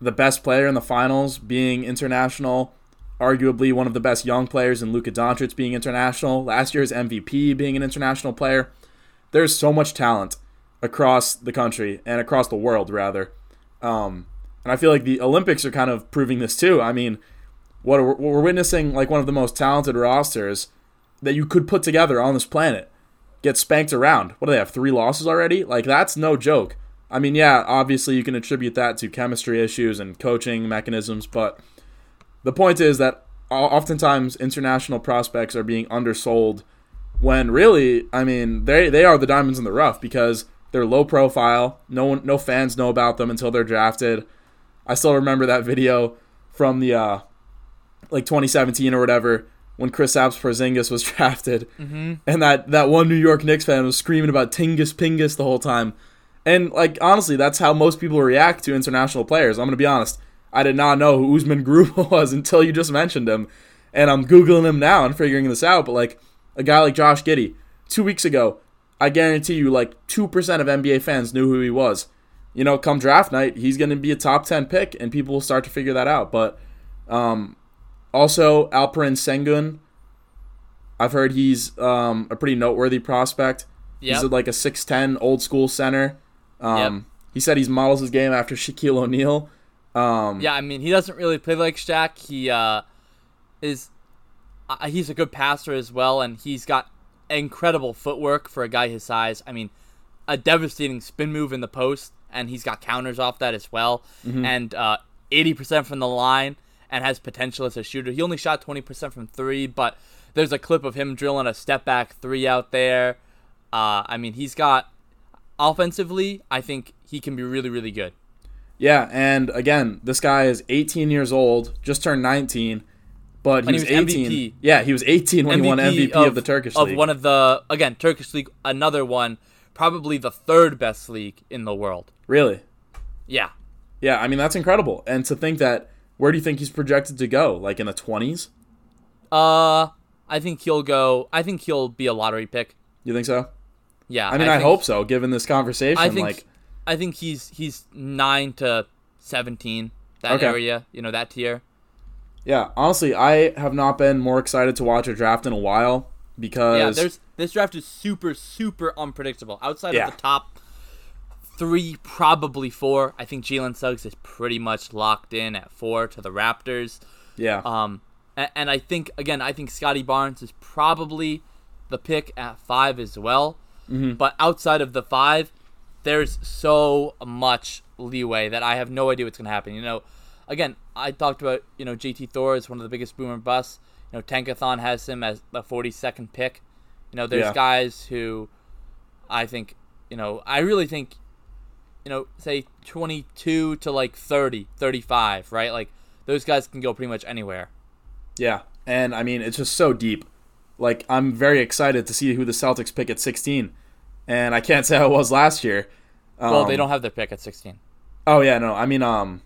the best player in the finals being international, arguably one of the best young players in Luka Doncic being international. Last year's MVP being an international player. There's so much talent across the country and across the world, rather. Um, and I feel like the Olympics are kind of proving this too. I mean, what we're, we're witnessing like one of the most talented rosters that you could put together on this planet get spanked around. What do they have? Three losses already? Like that's no joke. I mean, yeah, obviously you can attribute that to chemistry issues and coaching mechanisms, but the point is that oftentimes international prospects are being undersold when really, I mean, they they are the diamonds in the rough because they're low profile. No one, no fans know about them until they're drafted. I still remember that video from the uh, like 2017 or whatever when Kristaps Porzingis was drafted, mm-hmm. and that that one New York Knicks fan was screaming about Tingus Pingus the whole time. And like honestly, that's how most people react to international players. I'm gonna be honest. I did not know who Usman Garuba was until you just mentioned him, and I'm googling him now and figuring this out. But like a guy like Josh Giddey, two weeks ago, I guarantee you, like two percent of NBA fans knew who he was. You know, come draft night, he's gonna be a top ten pick, and people will start to figure that out. But um, also, Alperen Sengun. I've heard he's um, a pretty noteworthy prospect. Yep. He's like a 6'10 old school center. Um, He said he models his game after Shaquille O'Neal. Um, Yeah, I mean, he doesn't really play like Shaq. He uh, is uh, he's a good passer as well, and he's got incredible footwork for a guy his size. I mean, a devastating spin move in the post, and he's got counters off that as well, and uh, 80% from the line, and has potential as a shooter. He only shot 20% from three, but there's a clip of him drilling a step back three out there. Uh, I mean, he's got offensively. I think he can be really, really good. Yeah, and again, this guy is 18 years old, just turned 19, but he And he was, was 18. MVP. Yeah, he was 18 when he won MVP of, the Turkish of league. Of one of the again Turkish league, another one, probably the third best league in the world. really? Yeah, Yeah, I mean that's incredible. And to think that, where do you think he's projected to go? Like in the 20s? uh, I think he'll go. I think he'll be a lottery pick. You think so? Yeah, I mean, I, think- hope so. Given this conversation, I think like I think he's he's nine to seventeen that Okay. area. You know that tier. Yeah, honestly, I have not been more excited to watch a draft in a while because Yeah, there's this draft is super super unpredictable. Outside Yeah. of the top three, probably four. I think Jalen Suggs is pretty much locked in at four to the Raptors. yeah, Um, and, and I think again, I think Scottie Barnes is probably the pick at five as well. Mm-hmm. But outside of the five, there's so much leeway that I have no idea what's going to happen. You know, again, I talked about you know JT Thor is one of the biggest boomer busts. You know, Tankathon has him as the 42nd pick. You know, there's Yeah. guys who I think you know I really think you know say 22 to like 30, 35, right? Like those guys can go pretty much anywhere. yeah, and I mean it's just so deep. Like I'm very excited to see who the Celtics pick at 16, and I can't say how it was last year. Well, they Um, don't have their pick at 16. Oh yeah, no, I mean um,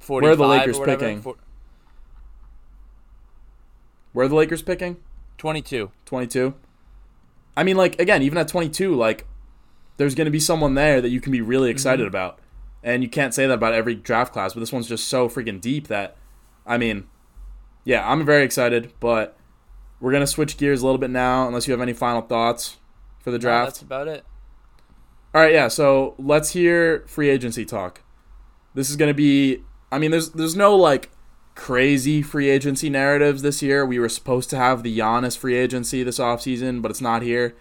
45 Lakers or whatever. picking? For- where are the Lakers picking? 22. 22. I mean, like again, even at 22, like there's going to be someone there that you can be really excited Mm-hmm. about, and you can't say that about every draft class. But this one's just so freaking deep that, I mean, yeah, I'm very excited. But we're gonna switch gears a little bit now, unless you have any final thoughts for the No, draft. that's about it. All right, yeah. So let's hear free agency talk. This is going to be. I mean, there's there's no like crazy free agency narratives this year. We were supposed to have the Giannis free agency this offseason, but it's not here.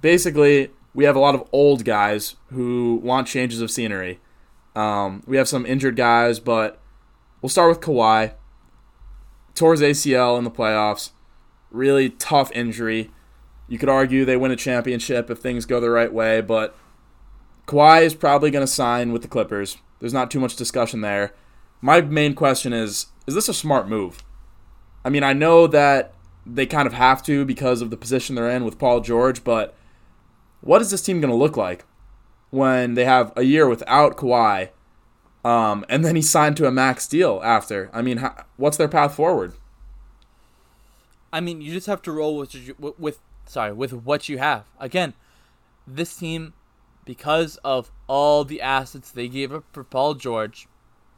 Basically, we have a lot of old guys who want changes of scenery. Um, we have some injured guys, but we'll start with Kawhi. Tore his ACL in the playoffs. Really tough injury. You could argue they win a championship if things go the right way, but Kawhi is probably going to sign with the Clippers. There's not too much discussion there. My main question is is this a smart move? I mean, I know that they kind of have to because of the position they're in with Paul George, but what is this team going to look like when they have a year without Kawhi um, and then he signed to a max deal after? I mean, how, what's their path forward? I mean, you just have to roll with with, sorry with what you have. Again, this team, because of all the assets they gave up for Paul George,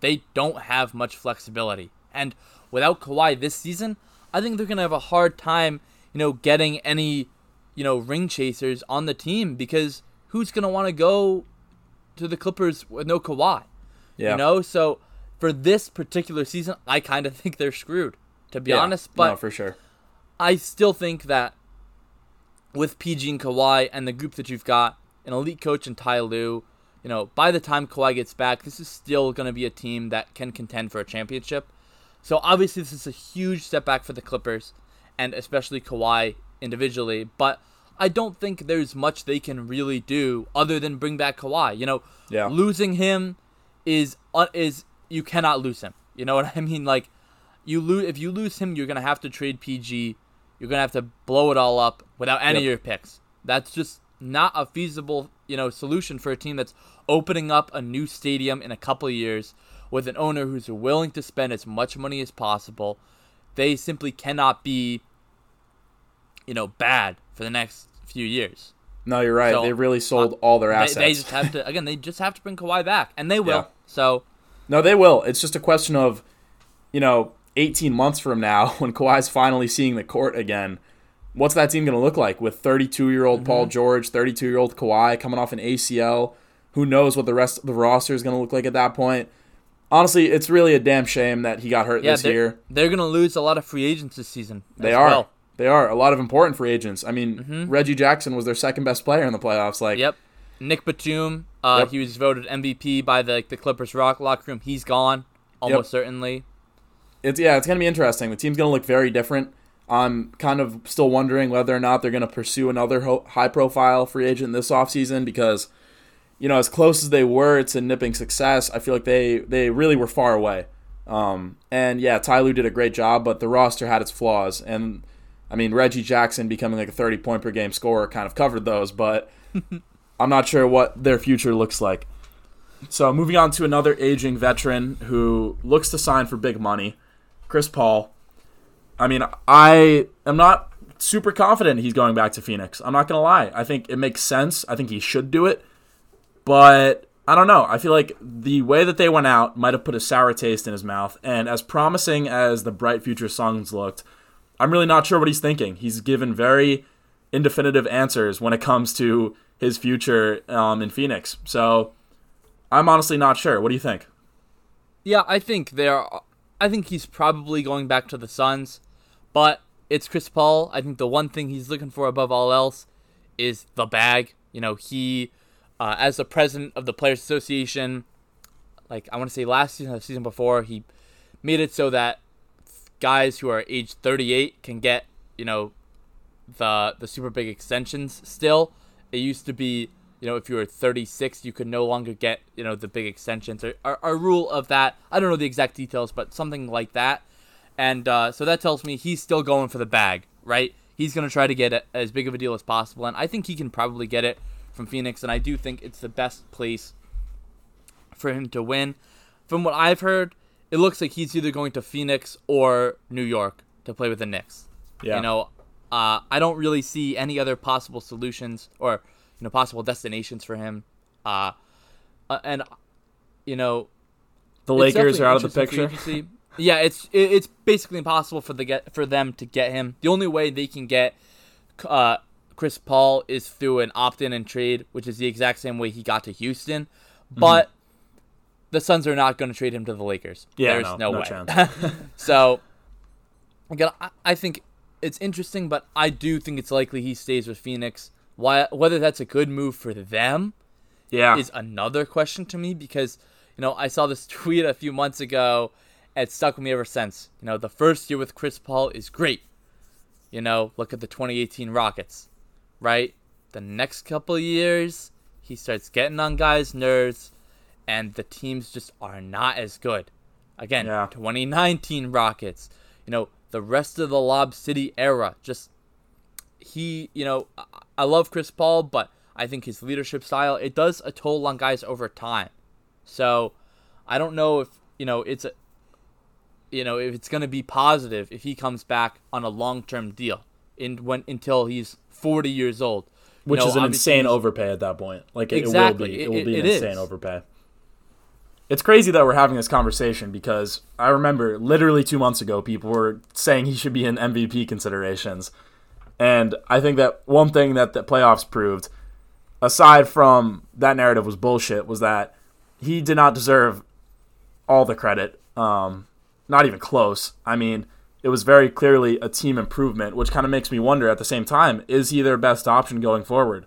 they don't have much flexibility. And without Kawhi this season, I think they're gonna have a hard time, you know, getting any, you know, ring chasers on the team because who's gonna want to go to the Clippers with no Kawhi? Yeah. You know, so for this particular season, I kind of think they're screwed, to be Yeah, honest. But no, for sure. I still think that with PG and Kawhi and the group that you've got, an elite coach in Ty Lue, you know, by the time Kawhi gets back, this is still going to be a team that can contend for a championship. So obviously, this is a huge setback for the Clippers, and especially Kawhi individually. But I don't think there's much they can really do other than bring back Kawhi. You know, Yeah. losing him is uh, is you cannot lose him. You know what I mean? Like you lose if you lose him, you're gonna have to trade PG. You're gonna have to blow it all up without any of your picks. That's just not a feasible, you know, solution for a team that's opening up a new stadium in a couple of years with an owner who's willing to spend as much money as possible. They simply cannot be, you know, bad for the next few years. No, you're right. So, they really uh, sold all their They, assets. they just have to again. They just have to bring Kawhi back, and they will. Yeah. So No, they will. It's just a question of, you know, 18 months from now when Kawhi's finally seeing the court again. What's that team going to look like with 32 year old Mm-hmm. Paul George, 32 year old Kawhi coming off an ACL? Who knows what the rest of the roster is going to look like at that point? Honestly, it's really a damn shame that he got hurt yeah, this they're, year. they're gonna lose a lot of free agents this season. They as are. well. They are a lot of important free agents. I mean, Reggie Jackson was their second best player in the playoffs. Like, Yep. Nic Batum, uh, Yep. he was voted MVP by the the Clippers rock locker room. He's gone almost certainly. it's yeah, it's gonna be interesting. The team's gonna look very different. I'm kind of still wondering whether or not they're gonna pursue another ho- high-profile free agent this offseason because, you know, as close as they were to nipping success, I feel like they they really were far away. Um, and yeah, Ty Lue did a great job, but the roster had its flaws. And I mean, Reggie Jackson becoming like a 30 point per game scorer kind of covered those, but I'm not sure what their future looks like. So moving on to another aging veteran who looks to sign for big money, Chris Paul. I mean, I am not super confident he's going back to Phoenix. I'm not gonna lie. I think it makes sense. I think he should do it, but I don't know. I feel like the way that they went out might have put a sour taste in his mouth. And as promising as the bright future songs looked, I'm really not sure what he's thinking. He's given very indefinitive answers when it comes to his future um, in Phoenix. So I'm honestly not sure. What do you think? Yeah, I think they're. I think he's probably going back to the Suns, but it's Chris Paul. I think the one thing he's looking for above all else is the bag. You know, he, uh, as the president of the Players Association, like I want to say last season, the season before, he made it so that guys who are age 38 can get you know the the super big extensions still. It used to be, you know, if you were 36, you could no longer get, you know, the big extensions. Or, or, a rule of that. I don't know the exact details, but something like that. And uh, so that tells me he's still going for the bag, right? He's going to try to get a, as big of a deal as possible. And I think he can probably get it from Phoenix. And I do think it's the best place for him to win. From what I've heard, it looks like he's either going to Phoenix or New York to play with the Knicks. Yeah. You know, Uh, I don't really see any other possible solutions or you know possible destinations for him. Uh, uh and you know the Lakers are out of the picture. yeah, it's it's basically impossible for the get for them to get him. The only way they can get uh, Chris Paul is through an opt-in and trade, which is the exact same way he got to Houston. Mm-hmm. But mm-hmm. the Suns are not going to trade him to the Lakers. Yeah, there's no, no, no way. so again, I, I think it's interesting, but I do think it's likely he stays with Phoenix. Why, whether that's a good move for them, yeah, is another question to me because you know I saw this tweet a few months ago. And it's stuck with me ever since. You know, the first year with Chris Paul is great. You know, look at the 2018 Rockets, right? The next couple years, he starts getting on guys' nerves, and the teams just are not as good. Again, yeah. 2019 Rockets, you know, the rest of the Lob City era, just he, you know, I love Chris Paul, but I think his leadership style it does a toll on guys over time. So, I don't know if you know it's a, you know, if it's going to be positive if he comes back on a long-term deal in when until he's 40 years old. Which you know, is an insane overpay at that point. Like it, exactly. it will be, it will be it, an insane is. overpay. It's crazy that we're having this conversation because I remember literally two months ago, people were saying he should be in MVP considerations, and I think that one thing that the playoffs proved, aside from that narrative was bullshit, was that he did not deserve all the credit. Um, not even close. I mean, it was very clearly a team improvement, which kind of makes me wonder at the same time is he their best option going forward?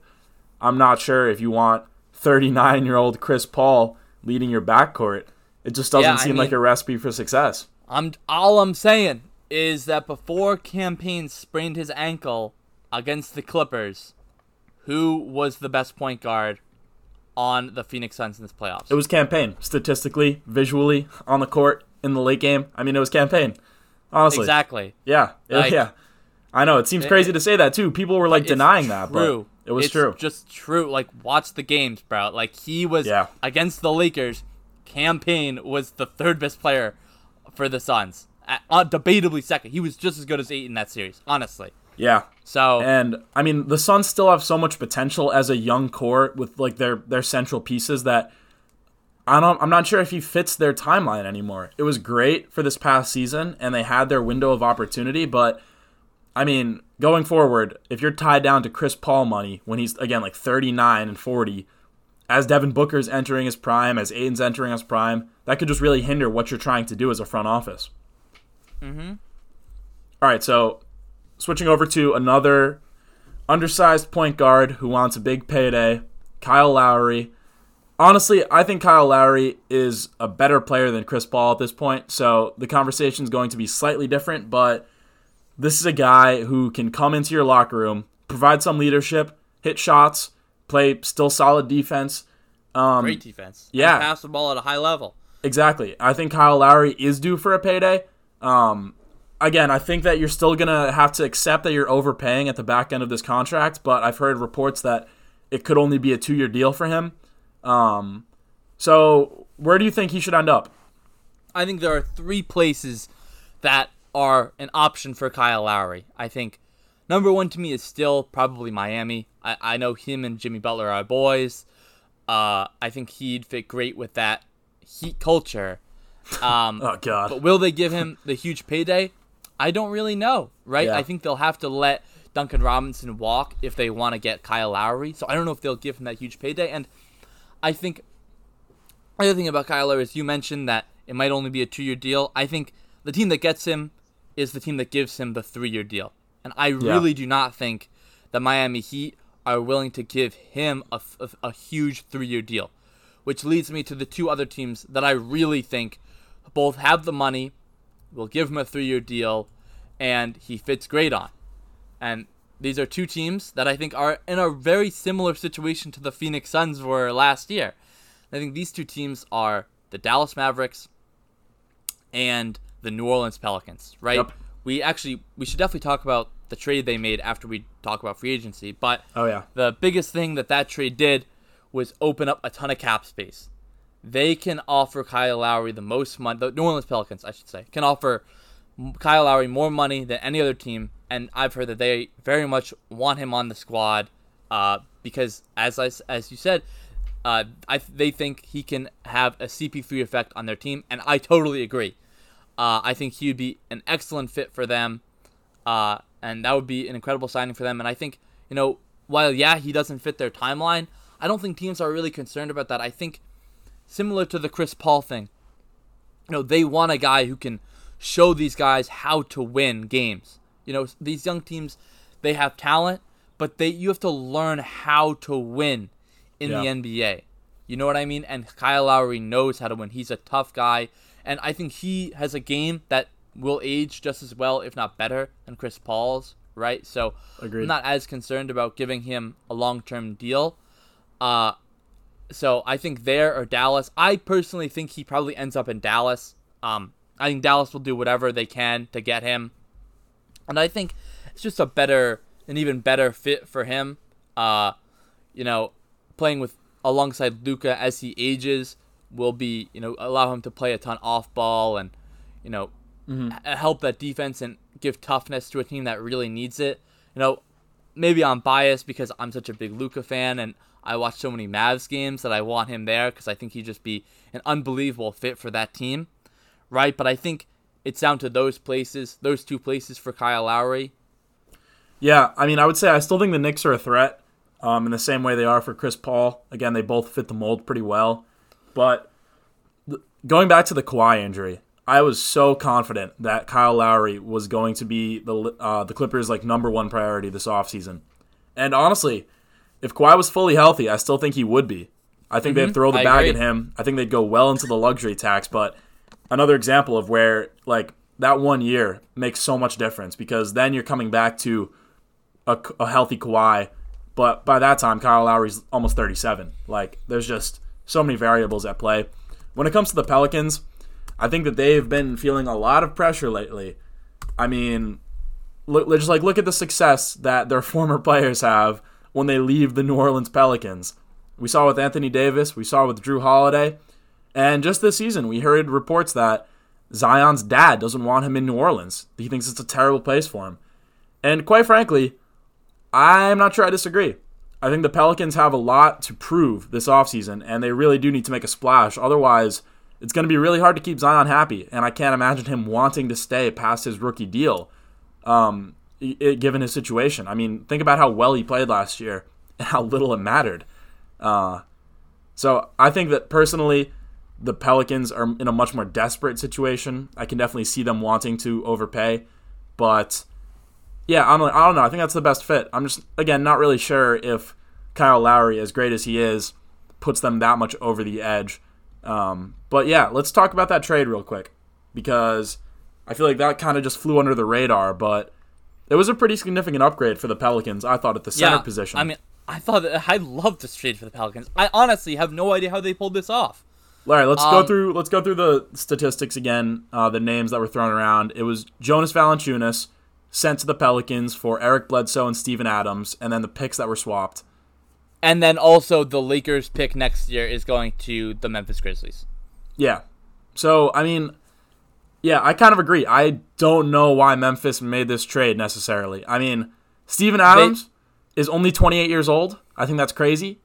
I'm not sure if you want 39 year old Chris Paul leading your backcourt. It just doesn't yeah, seem mean, like a recipe for success. I'm all I'm saying is that before Cam Payne sprained his ankle against the Clippers, who was the best point guard on the Phoenix Suns in this playoffs? It was Cam Payne, statistically, visually, on the court in the late game. I mean, it was Cam Payne. Honestly, exactly. Yeah, like, yeah. I know it seems it, crazy to say that too. People were like denying that, but it was it's true. Just true. Like watch the games, bro. Like he was yeah. against the Lakers. Cam Payne was the third best player for the Suns. Uh, debatably second. He was just as good as eight in that series. Honestly. Yeah. So and I mean the Suns still have so much potential as a young core with like their their central pieces that I don't I'm not sure if he fits their timeline anymore. It was great for this past season and they had their window of opportunity, but I mean, going forward, if you're tied down to Chris Paul money when he's again like 39 and 40, as Devin Booker's entering his prime, as Ayton's entering his prime, that could just really hinder what you're trying to do as a front office. Mm-hmm. All right, so switching over to another undersized point guard who wants a big payday, Kyle Lowry. Honestly, I think Kyle Lowry is a better player than Chris Paul at this point, so the conversation is going to be slightly different, but this is a guy who can come into your locker room, provide some leadership, hit shots, play still solid defense. Um, Great defense. Yeah. And pass the ball at a high level. Exactly. I think Kyle Lowry is due for a payday. Um, again, I think that you're still going to have to accept that you're overpaying at the back end of this contract, but I've heard reports that it could only be a two year deal for him. Um, so, where do you think he should end up? I think there are three places that are an option for Kyle Lowry. I think number one to me is still probably Miami. I, I know him and Jimmy Butler are boys. Uh, I think he'd fit great with that Heat culture. Um, oh God! But will they give him the huge payday? I don't really know. Right? Yeah. I think they'll have to let Duncan Robinson walk if they want to get Kyle Lowry. So I don't know if they'll give him that huge payday. And I think the other thing about Kyle Lowry is you mentioned that it might only be a two-year deal. I think the team that gets him is the team that gives him the three year deal. And I yeah. really do not think the Miami Heat are willing to give him a, a, a huge three year deal. Which leads me to the two other teams that I really think both have the money, We'll give him a three year deal, and he fits great on. And these are two teams that I think are in a very similar situation to the Phoenix Suns were last year. I think these two teams are the Dallas Mavericks and the New Orleans Pelicans, right? Yep. We actually we should definitely talk about the trade they made after we talk about free agency. But oh yeah, the biggest thing that that trade did was open up a ton of cap space. They can offer Kyle Lowry the most money. The New Orleans Pelicans, I should say, can offer Kyle Lowry more money than any other team and I've heard that they very much want him on the squad uh, because, as I, as you said, uh, I, they think he can have a CP3 effect on their team, and I totally agree. Uh, I think he would be an excellent fit for them, uh, and that would be an incredible signing for them. And I think, you know, while yeah, he doesn't fit their timeline, I don't think teams are really concerned about that. I think similar to the Chris Paul thing, you know, they want a guy who can show these guys how to win games. You know, these young teams, they have talent, but they you have to learn how to win in yeah. the NBA. You know what I mean? And Kyle Lowry knows how to win. He's a tough guy, and I think he has a game that will age just as well, if not better, than Chris Paul's. Right? So Agreed. I'm not as concerned about giving him a long-term deal. Uh, so I think there or Dallas. I personally think he probably ends up in Dallas. Um, I think Dallas will do whatever they can to get him, and I think it's just a better, an even better fit for him. Uh, you know, playing with alongside Luka as he ages will be, you know, allow him to play a ton off ball and, you know, mm-hmm. help that defense and give toughness to a team that really needs it. You know, maybe I'm biased because I'm such a big Luka fan and I watch so many Mavs games that I want him there because I think he'd just be an unbelievable fit for that team, right? But I think it's down to those places, those two places for Kyle Lowry. Yeah, I mean, I would say I still think the Knicks are a threat um, in the same way they are for Chris Paul. Again, they both fit the mold pretty well. But th- going back to the Kawhi injury, I was so confident that Kyle Lowry was going to be the uh, the Clippers' like number one priority this offseason. And honestly, if Kawhi was fully healthy, I still think he would be. I think mm-hmm. they'd throw the I bag agree. at him. I think they'd go well into the luxury tax. But another example of where like that one year makes so much difference because then you're coming back to a, a healthy Kawhi. But by that time, Kyle Lowry's almost 37. Like there's just so many variables at play. When it comes to the Pelicans, I think that they've been feeling a lot of pressure lately. I mean, look, just like look at the success that their former players have when they leave the New Orleans Pelicans. We saw with Anthony Davis, we saw with Jrue Holiday, and just this season we heard reports that Zion's dad doesn't want him in New Orleans. He thinks it's a terrible place for him. And quite frankly, I'm not sure I disagree. I think the Pelicans have a lot to prove this offseason, and they really do need to make a splash. Otherwise, it's going to be really hard to keep Zion happy, and I can't imagine him wanting to stay past his rookie deal. Um, it, given his situation. I mean, think about how well he played last year and how little it mattered. Uh, so I think that personally, the Pelicans are in a much more desperate situation. I can definitely see them wanting to overpay, but yeah, I'm I don't know. I think that's the best fit. I'm just again not really sure if Kyle Lowry, as great as he is, puts them that much over the edge. Um, but yeah, let's talk about that trade real quick because I feel like that kind of just flew under the radar. But it was a pretty significant upgrade for the Pelicans, I thought, at the center yeah, position. I mean, I thought that I love this trade for the Pelicans. I honestly have no idea how they pulled this off. All right, let's um, go through. Let's go through the statistics again. Uh, the names that were thrown around. It was Jonas Valanciunas sent to the Pelicans for Eric Bledsoe and Steven Adams, and then the picks that were swapped. And then also the Lakers pick next year is going to the Memphis Grizzlies. Yeah. So I mean, yeah, I kind of agree. I don't know why Memphis made this trade necessarily. I mean, Steven Adams they, is only 28 years old. I think that's crazy.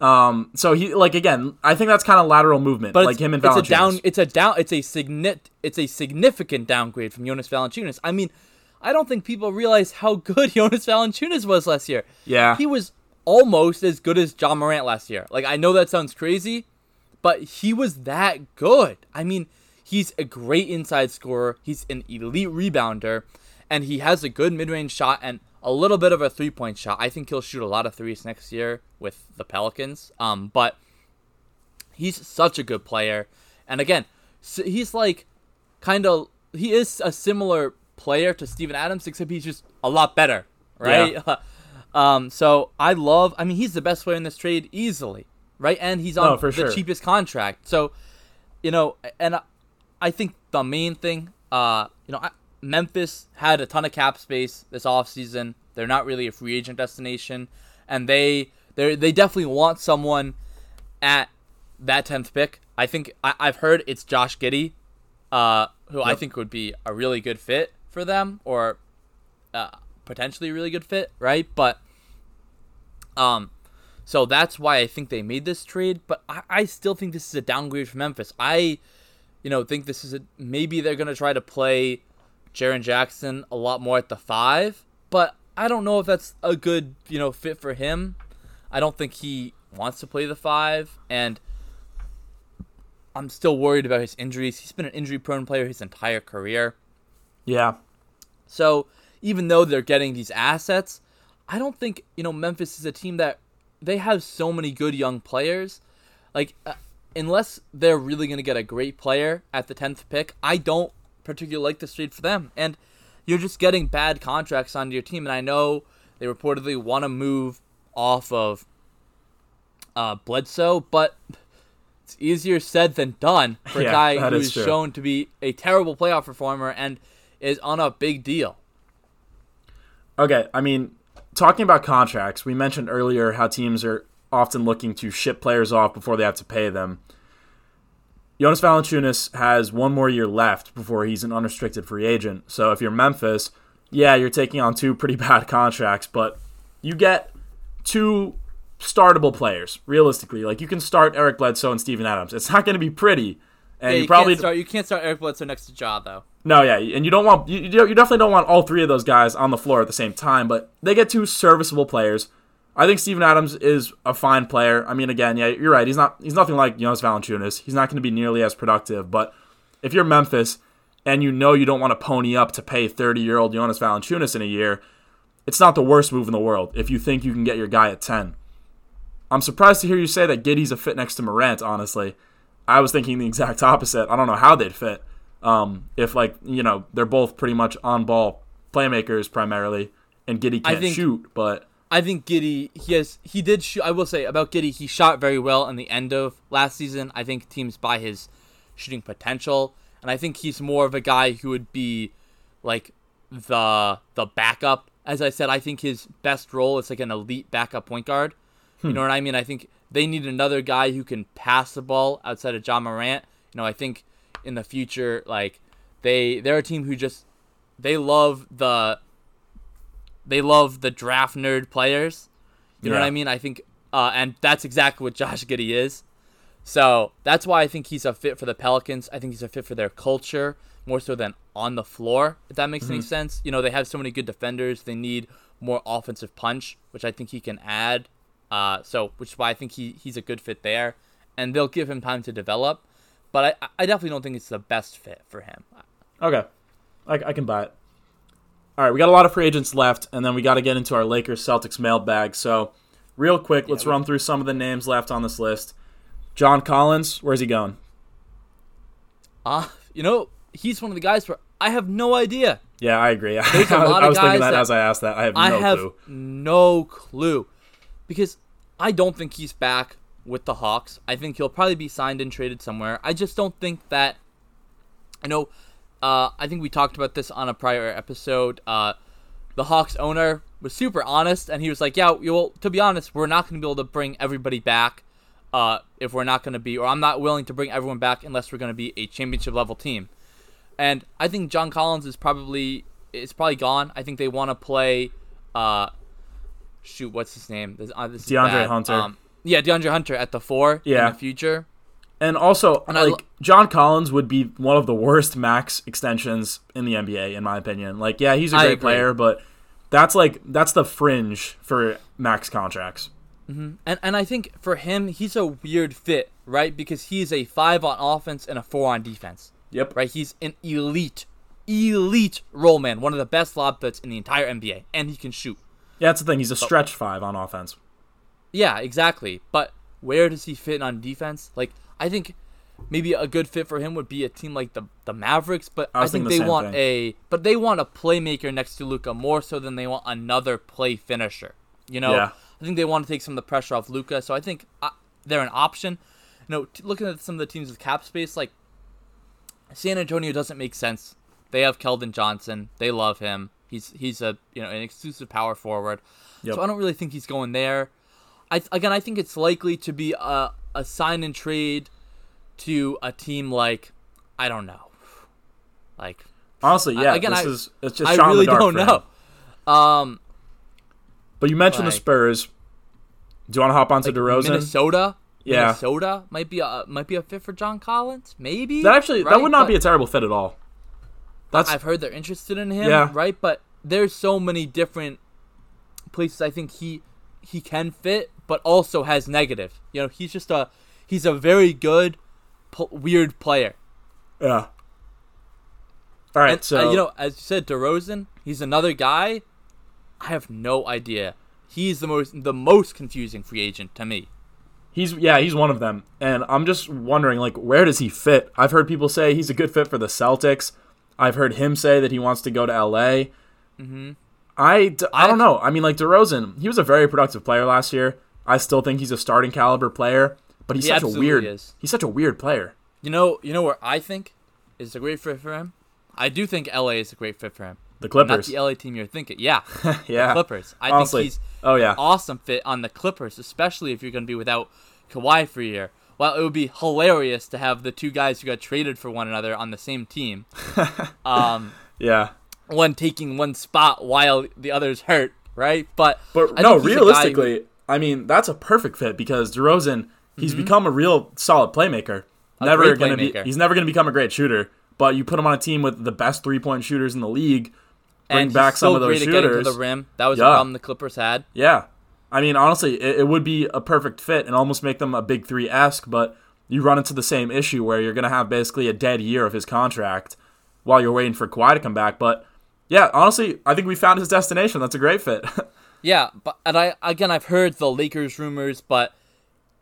Um, so he like again, I think that's kind of lateral movement, but like him and Valanciunas. It's a down. It's a down. It's a significant. It's a significant downgrade from Jonas Valanciunas. I mean, I don't think people realize how good Jonas Valanciunas was last year. Yeah, he was almost as good as Ja Morant last year. Like I know that sounds crazy, but he was that good. I mean He's a great inside scorer. He's an elite rebounder, and he has a good mid-range shot and a little bit of a three-point shot. I think he'll shoot a lot of threes next year with the Pelicans. Um, but he's such a good player, and again, he's like kind of he is a similar player to Steven Adams, except he's just a lot better, right? Yeah. um, so I love. I mean, he's the best player in this trade easily, right? And he's on the sure. cheapest contract. So, you know, and I think the main thing, uh, you know, Memphis had a ton of cap space this offseason. They're not really a free agent destination, and they they they definitely want someone at that tenth pick. I think I, have heard it's Josh Giddey, uh, who yep. I think would be a really good fit for them, or uh, potentially a really good fit, right? But um, so that's why I think they made this trade. But I, I still think this is a downgrade for Memphis. I, you know, think this is a maybe they're gonna try to play Jaren Jackson a lot more at the five, but I don't know if that's a good you know fit for him. I don't think he wants to play the five, and I'm still worried about his injuries. He's been an injury prone player his entire career. Yeah. So even though they're getting these assets, I don't think, you know, Memphis is a team that they have so many good young players. Like, uh, unless they're really going to get a great player at the 10th pick, I don't particularly like this trade for them. And you're just getting bad contracts onto your team. And I know they reportedly want to move off of uh, Bledsoe, but it's easier said than done for a guy who is is shown to be a terrible playoff performer and is on a big deal. Okay, I mean, talking about contracts, we mentioned earlier how teams are often looking to ship players off before they have to pay them. Jonas Valanciunas has one more year left before he's an unrestricted free agent. So if you're Memphis, yeah, you're taking on two pretty bad contracts, but you get two startable players realistically. Like you can start Eric Bledsoe and Steven Adams. It's not going to be pretty, and Yeah, you, you, probably can't start, you can't start Eric Bledsoe next to Ja though. no, yeah, and you don't want you, you definitely don't want all three of those guys on the floor at the same time, but they get two serviceable players. I think Steven Adams is a fine player. I mean, again, yeah, you're right. He's not he's nothing like Jonas Valanciunas. He's not going to be nearly as productive, but if you're Memphis and you know you don't want to pony up to pay 30-year-old Jonas Valanciunas in a year, it's not the worst move in the world if you think you can get your guy at 10. I'm surprised to hear you say that Giddey's a fit next to Morant, honestly. I was thinking the exact opposite. I don't know how they'd fit. Um, if like you know they're both pretty much on ball playmakers primarily, and Giddey can't think- shoot, but I think Giddey he has he did shoot. I will say about Giddey he shot very well in the end of last season. I think teams buy his shooting potential, and I think he's more of a guy who would be like the the backup. As I said, I think his best role is like an elite backup point guard. You know what I mean? I think they need another guy who can pass the ball outside of Ja Morant. You know, I think in the future, like they they're a team who just they love the they love the draft nerd players. You know what I mean? I think, uh, and that's exactly what Josh Giddey is. So that's why I think he's a fit for the Pelicans. I think he's a fit for their culture more so than on the floor. If that makes any sense, you know they have so many good defenders. They need more offensive punch, which I think he can add. Uh, so which is why I think he he's a good fit there, and they'll give him time to develop. But I I definitely don't think it's the best fit for him. okay, I, I can buy it. All right, we got a lot of free agents left, and then we got to get into our Lakers Celtics mailbag. So, real quick, let's we- run through some of the names left on this list. John Collins, where's he going? Uh, you know he's one of the guys where I have no idea. Yeah, I agree. There's a lot I of was thinking guys that, that- as I asked that. I have I no have clue. no clue because I don't think he's back with the Hawks. I think he'll probably be signed and traded somewhere. I just don't think that. I know. Uh, I think we talked about this on a prior episode. Uh, the Hawks owner was super honest, and he was like, "Yeah, well, to be honest, we're not going to be able to bring everybody back uh, if we're not going to be, or I'm not willing to bring everyone back unless we're going to be a championship level team." And I think John Collins is probably is probably gone. I think they want to play. Uh, shoot, what's his name? This, uh, this is De'Andre. Hunter. Um, yeah, De'Andre Hunter at the four Yeah. in the future. And also, And like lo- John Collins would be one of the worst max extensions in the NBA, in my opinion. Like, yeah, he's a great player, but that's like that's the fringe for max contracts. And and I think for him, he's a weird fit, right? Because he's a five on offense and a four on defense, Yep. right? He's an elite, elite roll man, one of the best lob threats in the entire NBA, and he can shoot. Yeah, that's the thing. He's a stretch five on offense. Yeah, exactly. But where does he fit on defense? Like, I think maybe a good fit for him would be a team like the the Mavericks, but I I, think thinking they the want thing. a but they want a playmaker next to Luka more so than they want another play finisher. You know, Yeah. I think they want to take some of the pressure off Luka, so I think uh, they're an option. You know, t- looking at some of the teams with cap space, like San Antonio doesn't make sense. They have Keldon Johnson. They love him. He's he's a you know an exclusive power forward. Yep. So I don't really think he's going there. I again I think it's likely to be a a sign and trade to a team like I don't know, like Honestly, I- yeah. again, this I- is it's just I really don't know. Um, But you mentioned the Spurs. Do you want to hop onto like DeRozan? Minnesota. Yeah. Minnesota might be a might be a fit for John Collins. Maybe That actually that would not But be a terrible fit at all. That's I've heard they're interested in him. Yeah. Right, but there's so many different places I think he he can fit, but also has negative. You know, he's just a he's a very good p- weird player. yeah. All right, And, so uh, you know, as you said, DeRozan, he's another guy. I have no idea. He's the most the most confusing free agent to me. He's yeah, he's one of them, and I'm just wondering like where does he fit? I've heard people say he's a good fit for the Celtics. I've heard him say that he wants to go to LA. Mm-hmm. I, d- I don't know. I mean, like DeRozan, he was a very productive player last year. I still think he's a starting caliber player, but he's He such a weird. is. He's such a weird player. You know, you know where I think is a great fit for him. I do think LA is a great fit for him. The Clippers, Not the LA team you're thinking. Yeah, yeah, Clippers. I Honestly, think he's oh yeah, awesome fit on the Clippers, especially if you're going to be without Kawhi for a year. While it would be hilarious to have the two guys who got traded for one another on the same team, um, yeah. one taking one spot while the other's hurt, right? But But I no, think he's a guy who- realistically, I mean that's a perfect fit because DeRozan, he's become a real solid playmaker. Mm-hmm. A never gonna be. He's never gonna become a great shooter. But you put him on a team with the best three point shooters in the league, bring and back some of those shooters. to the rim. That was Yeah. a problem the Clippers had. Yeah, I mean honestly, it, it would be a perfect fit and almost make them a big three esque. But you run into the same issue where you're gonna have basically a dead year of his contract while you're waiting for Kawhi to come back. But yeah, honestly, I think we found his destination. That's a great fit. Yeah, but and I again I've heard the Lakers rumors, but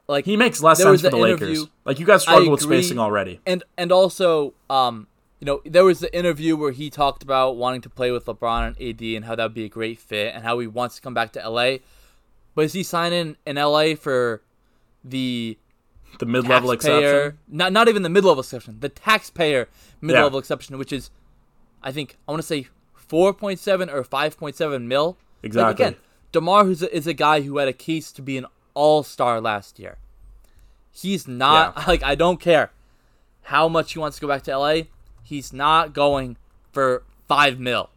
like he makes less sense for the the Lakers. Like you guys struggle with spacing already. and and also um you know there was the interview where he talked about wanting to play with LeBron and AD and how that would be a great fit and how he wants to come back to LA. But is he signing in LA for the The mid level exception. Not not even the mid level exception. The taxpayer mid level exception, which is I think I want to say four point seven or five point seven mil. Like, Exactly. again, Demar who's a, is a guy who had a case to be an all star last year. He's not Yeah. like I don't care how much he wants to go back to LA. He's not going for five mil.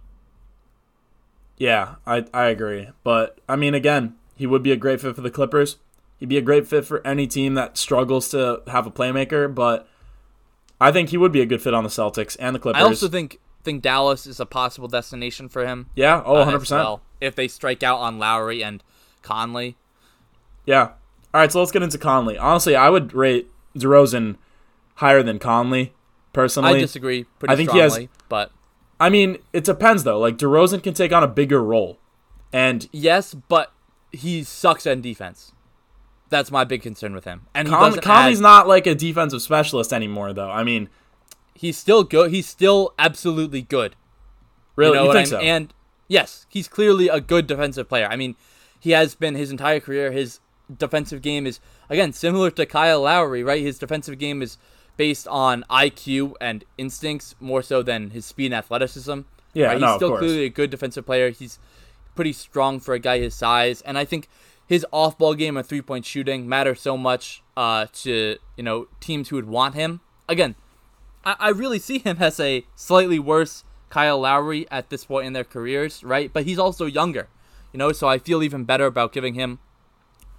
Yeah, I I agree. But I mean, again, he would be a great fit for the Clippers. He'd be a great fit for any team that struggles to have a playmaker. But I think he would be a good fit on the Celtics and the Clippers. I also think think Dallas is a possible destination for him. yeah, oh, uh, 100 as percent. well, if they strike out on Lowry and Conley. Yeah. All right, so let's get into Conley. Honestly, I would rate DeRozan higher than Conley. Personally, I disagree pretty I think he has- but I mean, it depends though. Like DeRozan can take on a bigger role, and yes, but he sucks at defense. That's my big concern with him. And doesn't Conley's add- not like a defensive specialist anymore, though. I mean, he's still good. He's still absolutely good. really, you know you think I so? And yes, he's clearly a good defensive player. I mean, he has been his entire career. His defensive game is again similar to Kyle Lowry, right? His defensive game is based on IQ and instincts more so than his speed and athleticism. Yeah, right? no, he's of still clearly a good defensive player. He's pretty strong for a guy his size, and I think his off-ball game and three-point shooting matter so much uh, to you know teams who would want him. Again, I, I really see him as a slightly worse Kyle Lowry at this point in their careers, right? But he's also younger, you know, so I feel even better about giving him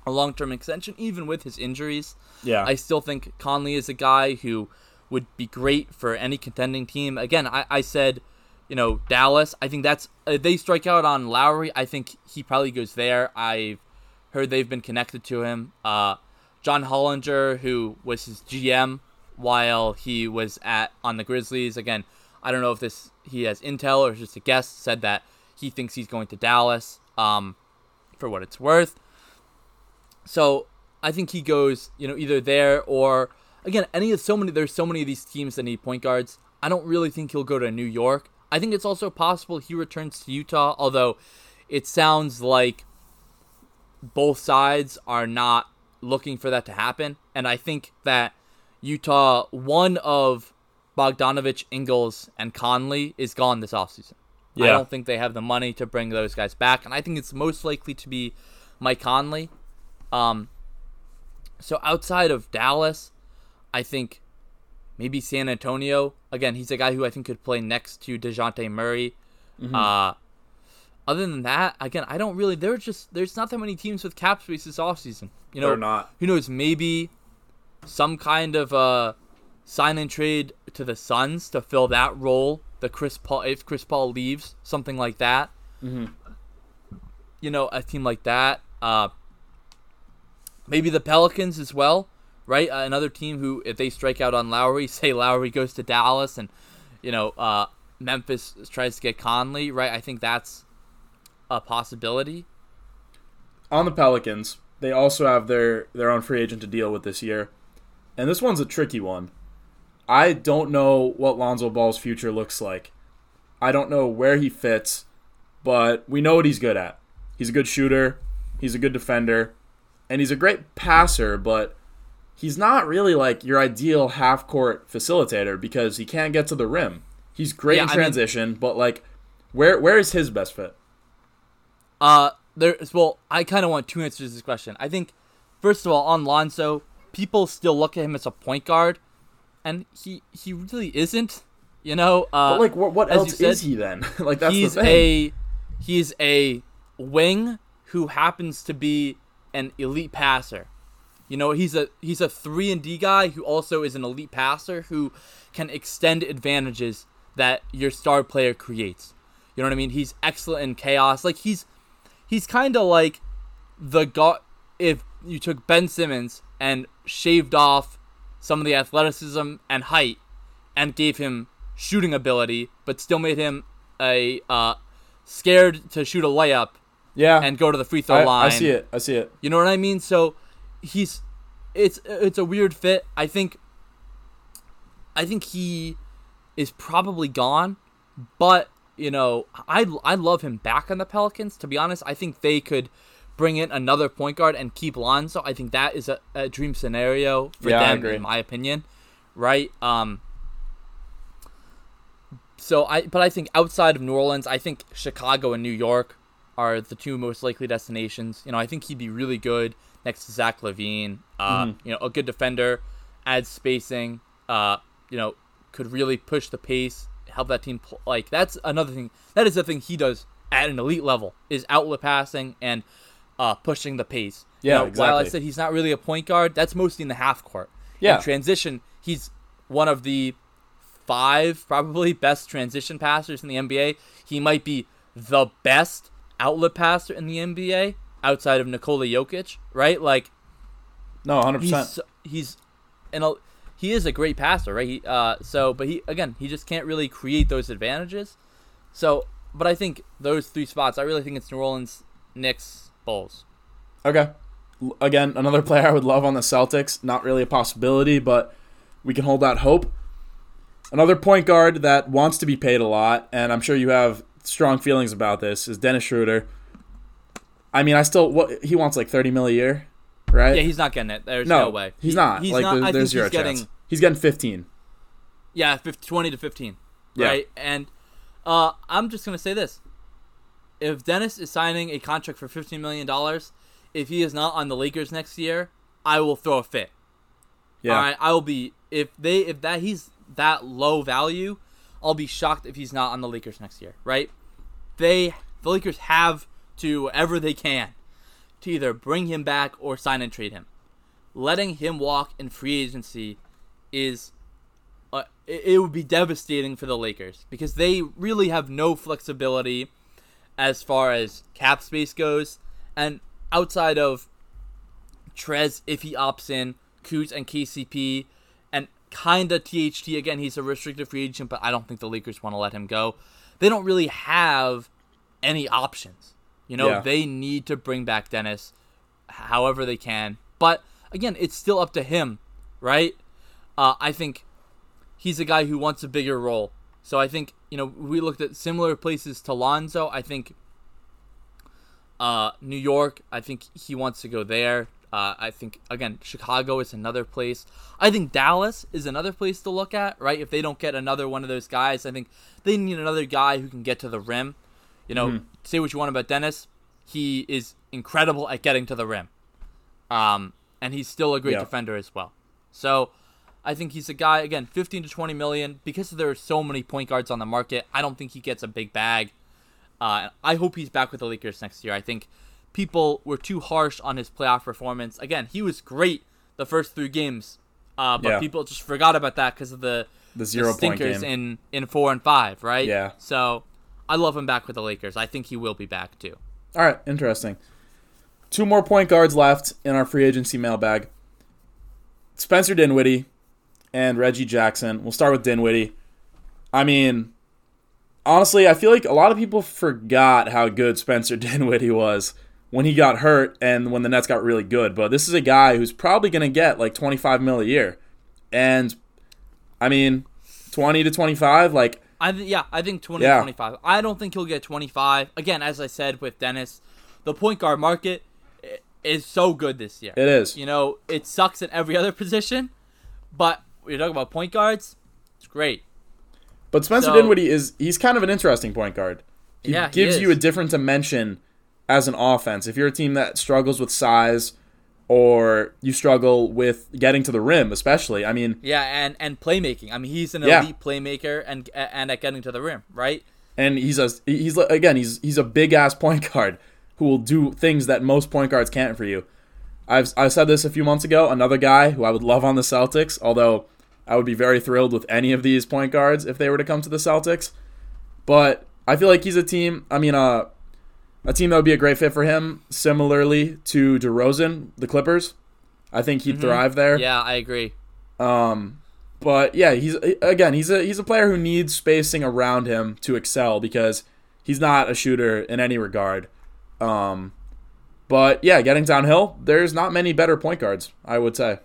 a long term extension, even with his injuries. yeah, I still think Conley is a guy who would be great for any contending team. Again, I, I said, you know, Dallas. I think that's if they strike out on Lowry. I think he probably goes there. I've heard they've been connected to him. Uh, John Hollinger, who was his GM while he was at on the Grizzlies. Again, I don't know if this he has intel or just a guess. Said that he thinks he's going to Dallas. Um, for what it's worth. So I think he goes, you know, either there or again, any of so many. There's so many of these teams that need point guards. I don't really think he'll go to New York. I think it's also possible he returns to Utah, although it sounds like both sides are not looking for that to happen. And I think that Utah, one of Bogdanovic, Ingles, and Conley is gone this offseason. I don't think they have the money to bring those guys back, and I think it's most likely to be Mike Conley. Um, so outside of Dallas, I think maybe San Antonio. Again, he's a guy who I think could play next to Dejounte Murray. Uh, other than that, again, I don't really. There's just there's not that many teams with cap space this offseason. You know, They're not. Who knows? Maybe some kind of uh, sign and trade to the Suns to fill that role. The Chris Paul, if Chris Paul leaves, something like that. Mm-hmm. You know, a team like that. Uh, maybe the Pelicans as well, right? Uh, another team who, if they strike out on Lowry, say Lowry goes to Dallas, and you know, uh, Memphis tries to get Conley, right? I think that's a possibility. On the Pelicans, they also have their their own free agent to deal with this year, and this one's a tricky one. I don't know what Lonzo Ball's future looks like. I don't know where he fits, but we know what he's good at. He's a good shooter, he's a good defender, and he's a great passer, but he's not really like your ideal half court facilitator because he can't get to the rim. He's great Yeah, in I mean- transition, but like where where is his best fit? Uh, there's well, I kind of want two answers to this question. I think, first of all, on Lonzo, people still look at him as a point guard, and he he really isn't. You know, uh, But like what what else said, is he then? like that's he's the thing. a he's a wing who happens to be an elite passer. You know, he's a he's a three and D guy who also is an elite passer who can extend advantages that your star player creates. You know what I mean? He's excellent in chaos. Like he's he's kind of like the guy if you took Ben Simmons and shaved off some of the athleticism and height and gave him shooting ability, but still made him a uh, scared to shoot a layup yeah, and go to the free throw I, line. I see it. I see it. You know what I mean? So he's it's it's a weird fit. I think I think he is probably gone, but you know, I I love him back on the Pelicans. To be honest, I think they could bring in another point guard and keep Lonzo. I think that is a, a dream scenario for Yeah, them, in my opinion. Right? Um. So I, but I think outside of New Orleans, I think Chicago and New York are the two most likely destinations. You know, I think he'd be really good next to Zach LaVine. Uh, Mm-hmm. You know, a good defender, adds spacing. Uh, you know, could really push the pace, help that team. Pl- like that's another thing. That is the thing he does at an elite level is outlet passing and uh, pushing the pace. You Yeah, know, While I said he's not really a point guard, that's mostly in the half court. Yeah. In transition, he's one of the five probably best transition passers in the NBA. He might be the best outlet passer in the NBA outside of Nikola Jokic, right? Like No, hundred percent. he's and a, he is a great passer, right? He uh so but he again, he just can't really create those advantages. So, but I think those three spots, I really think it's New Orleans, Knicks, Bulls. Okay. Again, another player I would love on the Celtics. Not really a possibility, but we can hold out hope. Another point guard that wants to be paid a lot, and I'm sure you have strong feelings about this, is Dennis Schroeder. I mean, I still what he wants like 30 mil a year, right? Yeah, he's not getting it. There's no, no, way. He's He- not. He's like not. there's think zero he's getting chance. He's getting 15. Yeah, 50, 20 to 15. Yeah. Right? And uh, I'm just going to say this. If Dennis is signing a contract for $15 million, if he is not on the Lakers next year, I will throw a fit. Yeah. All right, I will be if they if that he's that low value, I'll be shocked if he's not on the Lakers next year, right? They the Lakers have to whatever they can to either bring him back or sign and trade him. Letting him walk in free agency is uh, it, it would be devastating for the Lakers because they really have no flexibility as far as cap space goes, and outside of Trez, if he opts in, Kuz and KCP, and kinda THT again. He's a restricted free agent, but I don't think the Lakers want to let him go. They don't really have any options. You know, Yeah. they need to bring back Dennis, however they can. But again, it's still up to him, right? Uh, I think he's a guy who wants a bigger role. So I think you know we looked at similar places to Lonzo. I think uh, New York. I think he wants to go there. Uh, I think again Chicago is another place. I think Dallas is another place to look at. Right, if they don't get another one of those guys, I think they need another guy who can get to the rim. You know, say what you want about Dennis, he is incredible at getting to the rim. Um, and he's still a great Yeah. defender as well. So I think he's a guy again, 15 to 20 million because there are so many point guards on the market. I don't think he gets a big bag. Uh, I hope he's back with the Lakers next year. I think people were too harsh on his playoff performance. Again, he was great the first three games, uh, but Yeah. people just forgot about that because of the The zero point stinkers in in four and five, right? Yeah. So I love him back with the Lakers. I think he will be back too. All right, interesting. Two more point guards left in our free agency mailbag. Spencer Dinwiddie and Reggie Jackson. We'll start with Dinwiddie. I mean, honestly, I feel like a lot of people forgot how good Spencer Dinwiddie was when he got hurt and when the Nets got really good. But this is a guy who's probably going to get like 25 mil a year. And I mean, 20 to 25, like I th- yeah, I think 20 Yeah. 25. I don't think he'll get 25. Again, as I said with Dennis, the point guard market is so good this year. it is. You know, it sucks at every other position, but you're talking about point guards, it's great. But Spencer So- Dinwiddie is he's kind of an interesting point guard. He Yeah, he gives is. you a different dimension as an offense. If you're a team that struggles with size or you struggle with getting to the rim, especially. I mean, Yeah, and and playmaking. I mean, he's an Yeah. elite playmaker and and at getting to the rim, right? and he's a he's again he's he's a big ass point guard who will do things that most point guards can't for you. I've I said this a few months ago. Another guy who I would love on the Celtics, although I would be very thrilled with any of these point guards if they were to come to the Celtics. But I feel like he's a team. I mean, uh, a team that would be a great fit for him. Similarly to DeRozan, the Clippers. I think he'd thrive there. Yeah, I agree. Um, but yeah, he's again he's a he's a player who needs spacing around him to excel because he's not a shooter in any regard. Um, but yeah, getting downhill, there's not many better point guards, I would say.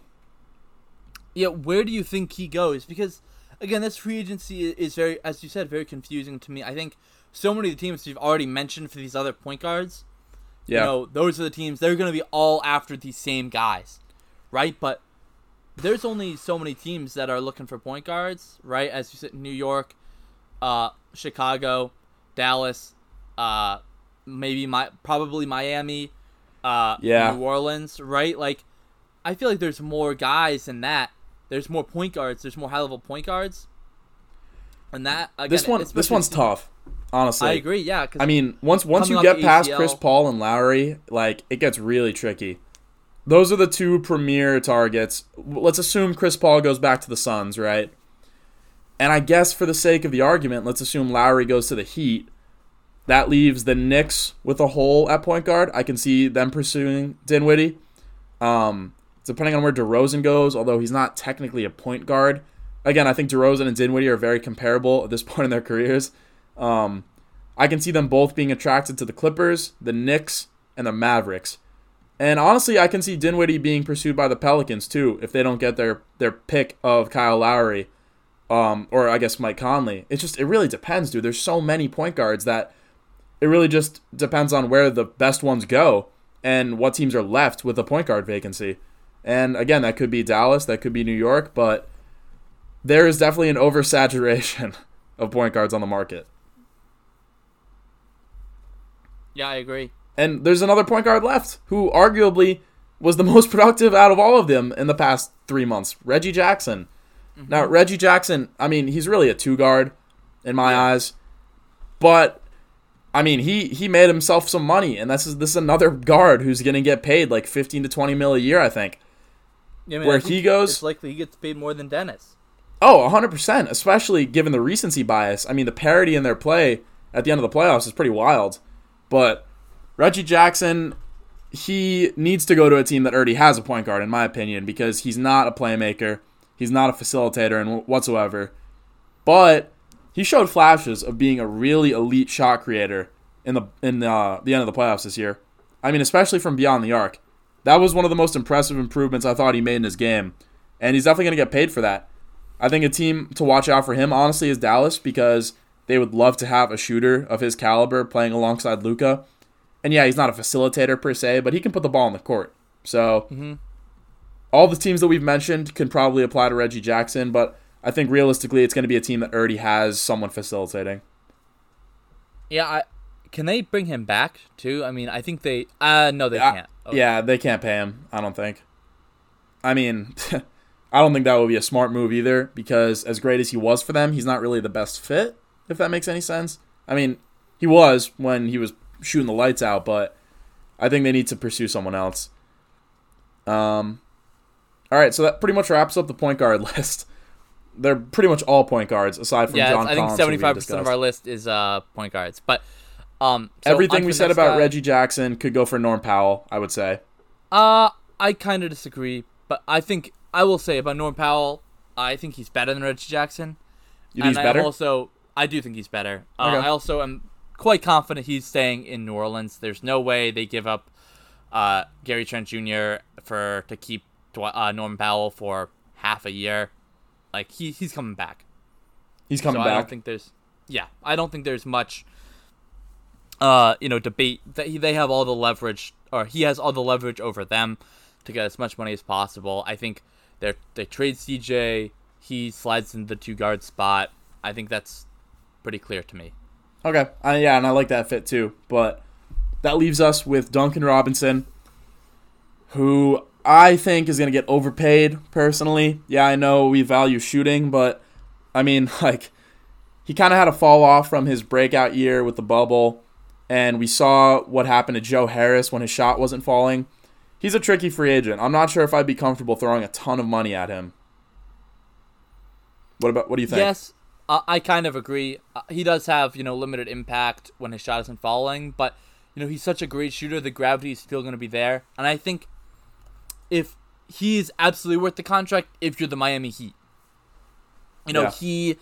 Yeah, where do you think he goes? Because again, this free agency is very, as you said, very confusing to me. I think so many of the teams you've already mentioned for these other point guards, Yeah, you know, those are the teams they're going to be all after these same guys, right? But there's only so many teams that are looking for point guards, right? As you said, New York, uh, Chicago, Dallas, uh, maybe my probably Miami, uh, Yeah. New Orleans, right? Like, I feel like there's more guys than that. There's more point guards. There's more high level point guards. And that again, this one this one's tough. Honestly, I agree. Yeah, I mean, once once you get past ACL. Chris Paul and Lowry, like it gets really tricky. Those are the two premier targets. Let's assume Chris Paul goes back to the Suns, right? And I guess for the sake of the argument, let's assume Lowry goes to the Heat. That leaves the Knicks with a hole at point guard. I can see them pursuing Dinwiddie. Um, depending on where DeRozan goes, although he's not technically a point guard. Again, I think DeRozan and Dinwiddie are very comparable at this point in their careers. Um, I can see them both being attracted to the Clippers, the Knicks, and the Mavericks. And honestly, I can see Dinwiddie being pursued by the Pelicans too if they don't get their their pick of Kyle Lowry, um, or I guess Mike Conley. It's just it really depends, dude. There's so many point guards that it really just depends on where the best ones go and what teams are left with a point guard vacancy. And again, that could be Dallas, that could be New York, but there is definitely an oversaturation of point guards on the market. Yeah, I agree. And there's another point guard left who arguably was the most productive out of all of them in the past three months Reggie Jackson. Mm-hmm. Now, Reggie Jackson, I mean, he's really a two guard in my eyes. But, I mean, he, he made himself some money. And this is, this is another guard who's going to get paid like 15 to 20 mil a year, I think. Yeah, I mean, Where I think he goes- it's likely he gets paid more than Dennis. Oh, 100%, especially given the recency bias. I mean, the parity in their play at the end of the playoffs is pretty wild. But Reggie Jackson, he needs to go to a team that already has a point guard, in my opinion, because he's not a playmaker. He's not a facilitator and whatsoever. But he showed flashes of being a really elite shot creator in the in uh, the end of the playoffs this year. I mean, especially from beyond the arc. That was one of the most impressive improvements I thought he made in his game, and he's definitely going to get paid for that. I think a team to watch out for him, honestly, is Dallas because they would love to have a shooter of his caliber playing alongside Luka. And yeah, he's not a facilitator per se, but he can put the ball on the court. So all the teams that we've mentioned can probably apply to Reggie Jackson, but I think realistically, it's going to be a team that already has someone facilitating. Yeah, I can they bring him back too? I mean, I think they. Uh, no, they I- can't. Oh, Yeah, they can't pay him. I don't think. I mean, I don't think that would be a smart move either because as great as he was for them, he's not really the best fit. If that makes any sense. I mean, He was when he was shooting the lights out, but I think they need to pursue someone else. Um, all right, so that pretty much wraps up the point guard list. They're pretty much all point guards aside from yeah, John. I think Collins, who seventy five percent of our list is uh, point guards. But um, so Everything we said about guy. Reggie Jackson could go for Norm Powell. I would say. Uh, I kind of disagree, but I think I will say about Norm Powell, I think he's better than Reggie Jackson. You think he's and better? I also I do think he's better. Uh, Okay. I also am quite confident he's staying in New Orleans. There's no way they give up uh, Gary Trent Jr. for to keep Dw- uh, Norman Powell for half a year. Like he he's coming back. he's coming so I don't think there's yeah I don't think there's much uh you know debate that he, they have all the leverage or he has all the leverage over them to get as much money as possible. I think they they trade CJ. He slides into the two guard spot. I think that's pretty clear to me. Okay. Uh, yeah, and I like that fit too. But that leaves us with Duncan Robinson, who I think is going to get overpaid personally. Yeah, I know we value shooting, but I mean, like, he kind of had a fall off from his breakout year with the bubble. And we saw what happened to Joe Harris when his shot wasn't falling. He's a tricky free agent. I'm not sure if I'd be comfortable throwing a ton of money at him. What about what do you think? Yes, I kind of agree. Uh, he does have you know limited impact when his shot isn't falling, but you know he's such a great shooter. The gravity is still going to be there, and I think if he's absolutely worth the contract, if you're the Miami Heat, you know Yeah. he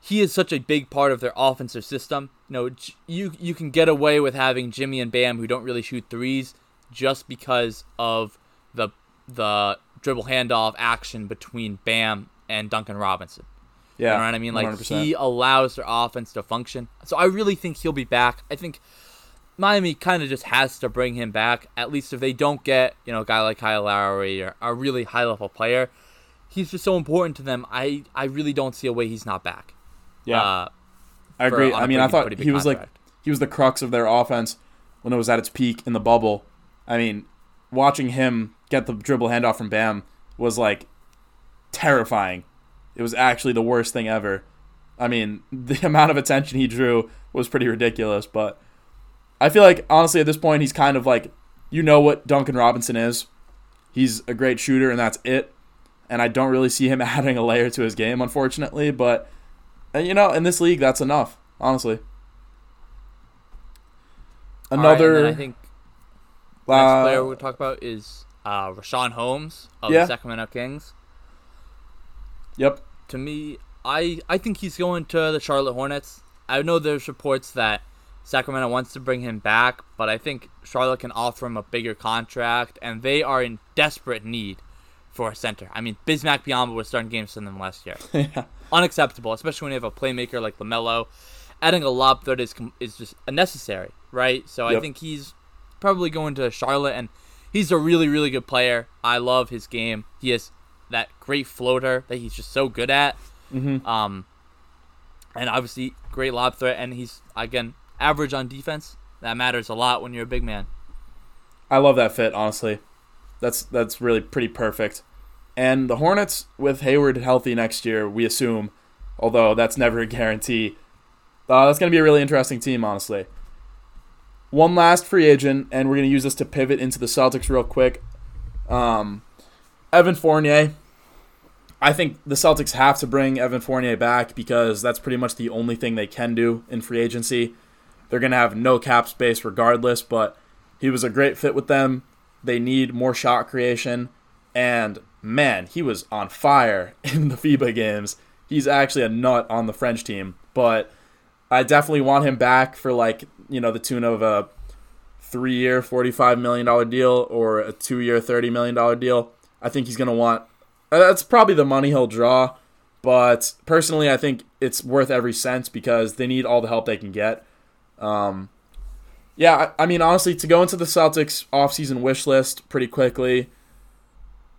he is such a big part of their offensive system. You know, you you can get away with having Jimmy and Bam who don't really shoot threes just because of the the dribble handoff action between Bam and Duncan Robinson. Yeah. You know what I mean? Like 100%. he allows their offense to function. So I really think he'll be back. I think Miami kind of just has to bring him back. At least if they don't get you know a guy like Kyle Lowry or a really high level player, he's just so important to them. I I really don't see a way he's not back. yeah. Uh, I agree. I mean, I thought he was like he was the crux of their offense when it was at its peak in the bubble. I mean, watching him get the dribble handoff from Bam was like terrifying. It was actually the worst thing ever. I mean, the amount of attention he drew was pretty ridiculous, but I feel like honestly at this point he's kind of like you know what Duncan Robinson is. He's a great shooter and that's it. And I don't really see him adding a layer to his game unfortunately, but and, you know, in this league, that's enough. Honestly. Right, Another. then I think next uh, player we'll talk about is uh, Richaun Holmes of Yeah. the Sacramento Kings. Yep. to me, I I think he's going to the Charlotte Hornets. I know there's reports that Sacramento wants to bring him back, but I think Charlotte can offer him a bigger contract, and they are in desperate need for a center. I mean, Bismack Biyombo was starting games for them last year. yeah. Unacceptable, especially when you have a playmaker like Lamelo. Adding a lob threat is is just unnecessary, right? So I think he's probably going to Charlotte, and he's a really really good player. I love his game. He has that great floater that he's just so good at. Mm-hmm. Um, and obviously great lob threat, and he's again average on defense. That matters a lot when you're a big man. I love that fit. Honestly, that's that's really pretty perfect. And the Hornets with Hayward healthy next year, we assume, although that's never a guarantee. Uh, that's going to be a really interesting team, honestly. One last free agent, and we're going to use this to pivot into the Celtics real quick. Um, Evan Fournier. I think the Celtics have to bring Evan Fournier back because that's pretty much the only thing they can do in free agency. They're going to have no cap space regardless, but he was a great fit with them. They need more shot creation. And man, he was on fire in the FIBA games. He's actually a nut on the French team, but I definitely want him back for like, you know, the tune of a three year, $45 million deal or a two year, $30 million deal. I think he's going to want, that's probably the money he'll draw. But personally, I think it's worth every cent because they need all the help they can get. Um, yeah, I, I mean, honestly, to go into the Celtics offseason wish list pretty quickly,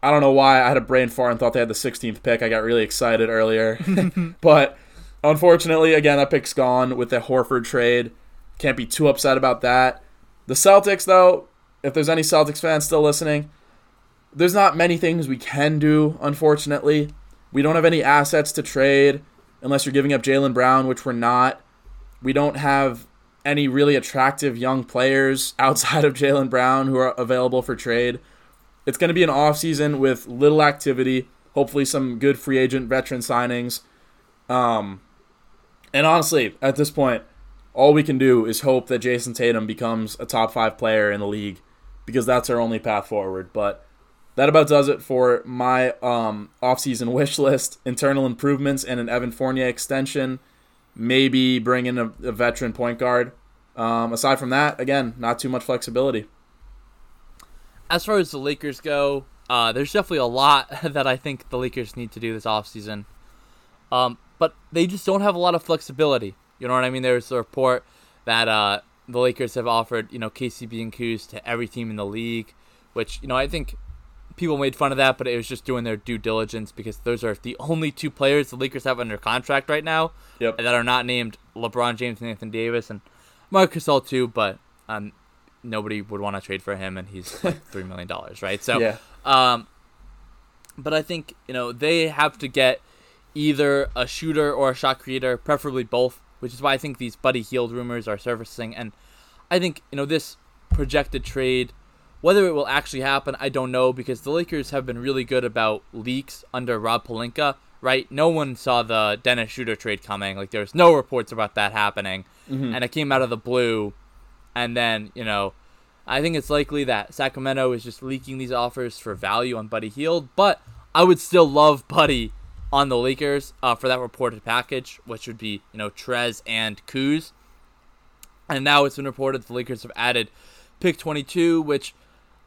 I don't know why I had a brain fart and thought they had the 16th pick. I got really excited earlier. but unfortunately, again, that pick's gone with the Horford trade. Can't be too upset about that. The Celtics, though, if there's any Celtics fans still listening, there's not many things we can do, unfortunately. We don't have any assets to trade unless you're giving up Jaylen Brown, which we're not. We don't have any really attractive young players outside of Jaylen Brown who are available for trade. It's going to be an offseason with little activity, hopefully some good free agent veteran signings. Um, and honestly, at this point, all we can do is hope that Jayson Tatum becomes a top five player in the league because that's our only path forward. But that about does it for my um, offseason wish list. Internal improvements and an Evan Fournier extension. Maybe bring in a, a veteran point guard. Um, aside from that, again, not too much flexibility. As far as the Lakers go, uh, there's definitely a lot that I think the Lakers need to do this offseason. Um, but they just don't have a lot of flexibility. You know what I mean? There's a report that uh, the Lakers have offered, you know, KCP and Kuz to every team in the league, which, you know, I think people made fun of that, but it was just doing their due diligence because those are the only two players the Lakers have under contract right now yep. that are not named LeBron James and Anthony Davis and Marc Gasol too, but um, nobody would want to trade for him, and he's like three million dollars, right? So, yeah. um, but I think you know they have to get either a shooter or a shot creator, preferably both, which is why I think these Buddy Hield rumors are surfacing, and I think you know this projected trade whether it will actually happen, I don't know because the Lakers have been really good about leaks under Rob Pelinka, right? No one saw the Dennis Schroeder trade coming. Like there's no reports about that happening, mm-hmm. and it came out of the blue. And then you know, I think it's likely that Sacramento is just leaking these offers for value on Buddy Hield, but I would still love Buddy on the Lakers uh, for that reported package, which would be you know Trez and Kuz. And now it's been reported the Lakers have added pick 22, which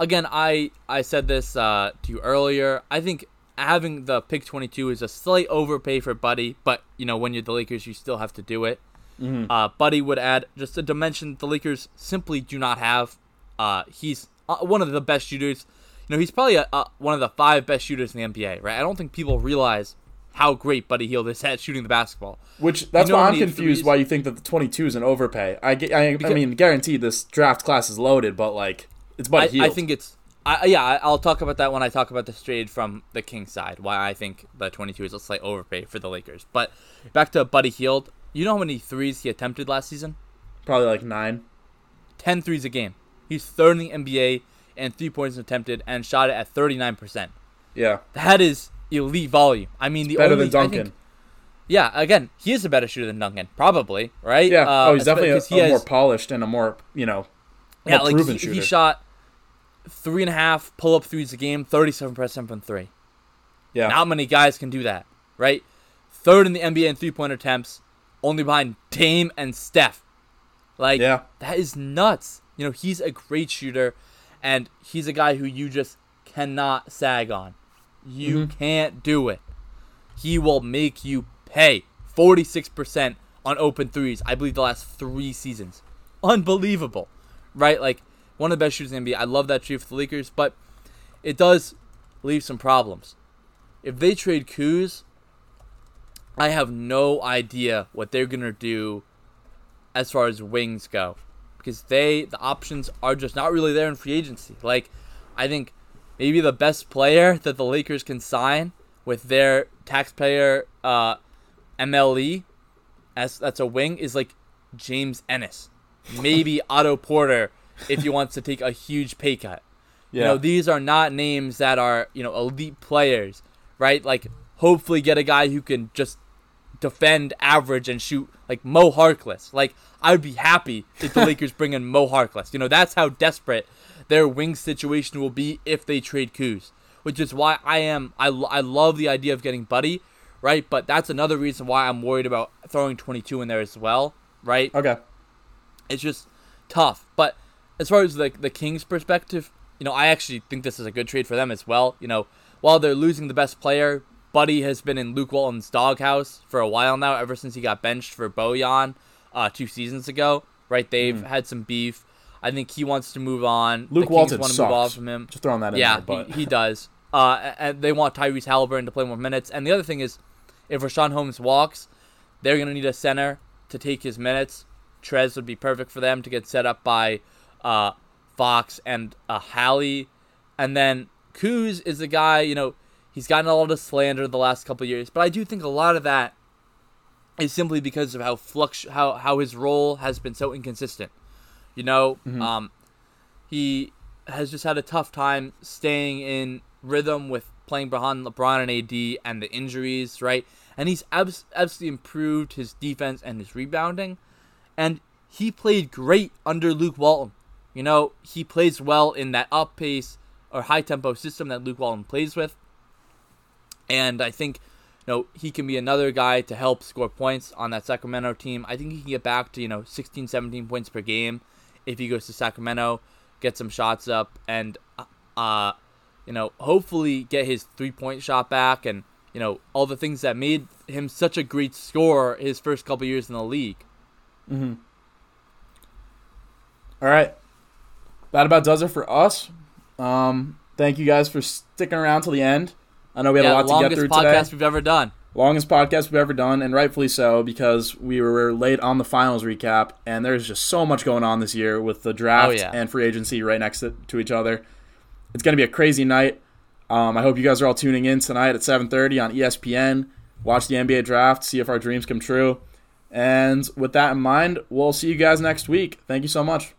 again, I I said this uh, to you earlier. I think having the pick 22 is a slight overpay for Buddy, but you know when you're the Lakers, you still have to do it. Mm-hmm. Uh, Buddy would add just a dimension the Lakers simply do not have. Uh, he's uh, one of the best shooters. You know, he's probably a, a, one of the five best shooters in the NBA, right? I don't think people realize how great Buddy Hield is at shooting the basketball. Which that's you know why I'm confused threes? why you think that the 22 is an overpay. I, I, I mean, guaranteed this draft class is loaded, but like it's Buddy I, Hield. I think it's. I, yeah, I'll talk about that when I talk about the trade from the Kings side. Why I think the 22 is a slight overpay for the Lakers. But back to Buddy Hield. You know how many threes he attempted last season? Probably like nine. Ten threes a game. He's third in the NBA and three points attempted and shot it at 39%. Yeah. That is elite volume. I mean, the better only, than Duncan. Think, yeah, again, he is a better shooter than Duncan, probably, right? Yeah. Uh, oh, he's definitely a, he a has, more polished and a more, you know, yeah, like proven he, shooter. he shot three and a half pull up threes a game, 37% from three. Yeah. Not many guys can do that, right? Third in the NBA in three point attempts, only behind Dame and Steph. Like, yeah. that is nuts. You know, he's a great shooter, and he's a guy who you just cannot sag on. You mm-hmm. can't do it. He will make you pay 46% on open threes, I believe, the last three seasons. Unbelievable, right? Like, one of the best shooters in the NBA. I love that trade for the Lakers, but it does leave some problems. If they trade Kuz, I have no idea what they're gonna do as far as wings go, because they the options are just not really there in free agency. Like, I think maybe the best player that the Lakers can sign with their taxpayer uh, MLE as that's a wing is like James Ennis, maybe Otto Porter if he wants to take a huge pay cut. Yeah. You know, these are not names that are, you know, elite players, right? Like hopefully get a guy who can just defend average and shoot like Mo Harkless. Like I would be happy if the Lakers bring in Mo Harkless. You know, that's how desperate their wing situation will be if they trade Kuz. Which is why I am I, I love the idea of getting Buddy, right? But that's another reason why I'm worried about throwing 22 in there as well, right? Okay. It's just tough. But as far as the the Kings' perspective, you know, I actually think this is a good trade for them as well. You know, while they're losing the best player, Buddy has been in Luke Walton's doghouse for a while now, ever since he got benched for Bojan uh, two seasons ago. Right? They've mm. had some beef. I think he wants to move on. Luke Walton want to sucks. move on from him. Just throwing that in yeah, there, but he, he does. Uh, and they want Tyrese Haliburton to play more minutes. And the other thing is, if Richaun Holmes walks, they're going to need a center to take his minutes. Trez would be perfect for them to get set up by uh, Fox and uh, Hallie. And then Kuz is the guy, you know, he's gotten a lot of slander the last couple years, but I do think a lot of that is simply because of how flux how how his role has been so inconsistent. You know, Mm-hmm. um, he has just had a tough time staying in rhythm with playing behind LeBron and AD and the injuries, right? And he's abs- absolutely improved his defense and his rebounding, and he played great under Luke Walton. You know, he plays well in that up pace or high tempo system that Luke Walton plays with. And I think, you know, he can be another guy to help score points on that Sacramento team. I think he can get back to, you know, 16, 17 points per game if he goes to Sacramento, get some shots up, and, uh, you know, hopefully get his three point shot back and, you know, all the things that made him such a great scorer his first couple years in the league. Hmm. All right. That about does it for us. Um, thank you guys for sticking around till the end. I know we had yeah, a lot to get through today. longest podcast we've ever done. Longest podcast we've ever done, and rightfully so because we were late on the finals recap, and there's just so much going on this year with the draft Oh, yeah. and free agency right next to, to each other. It's going to be a crazy night. Um, I hope you guys are all tuning in tonight at 7:30 on ESPN. Watch the NBA draft, see if our dreams come true. And with that in mind, we'll see you guys next week. Thank you so much.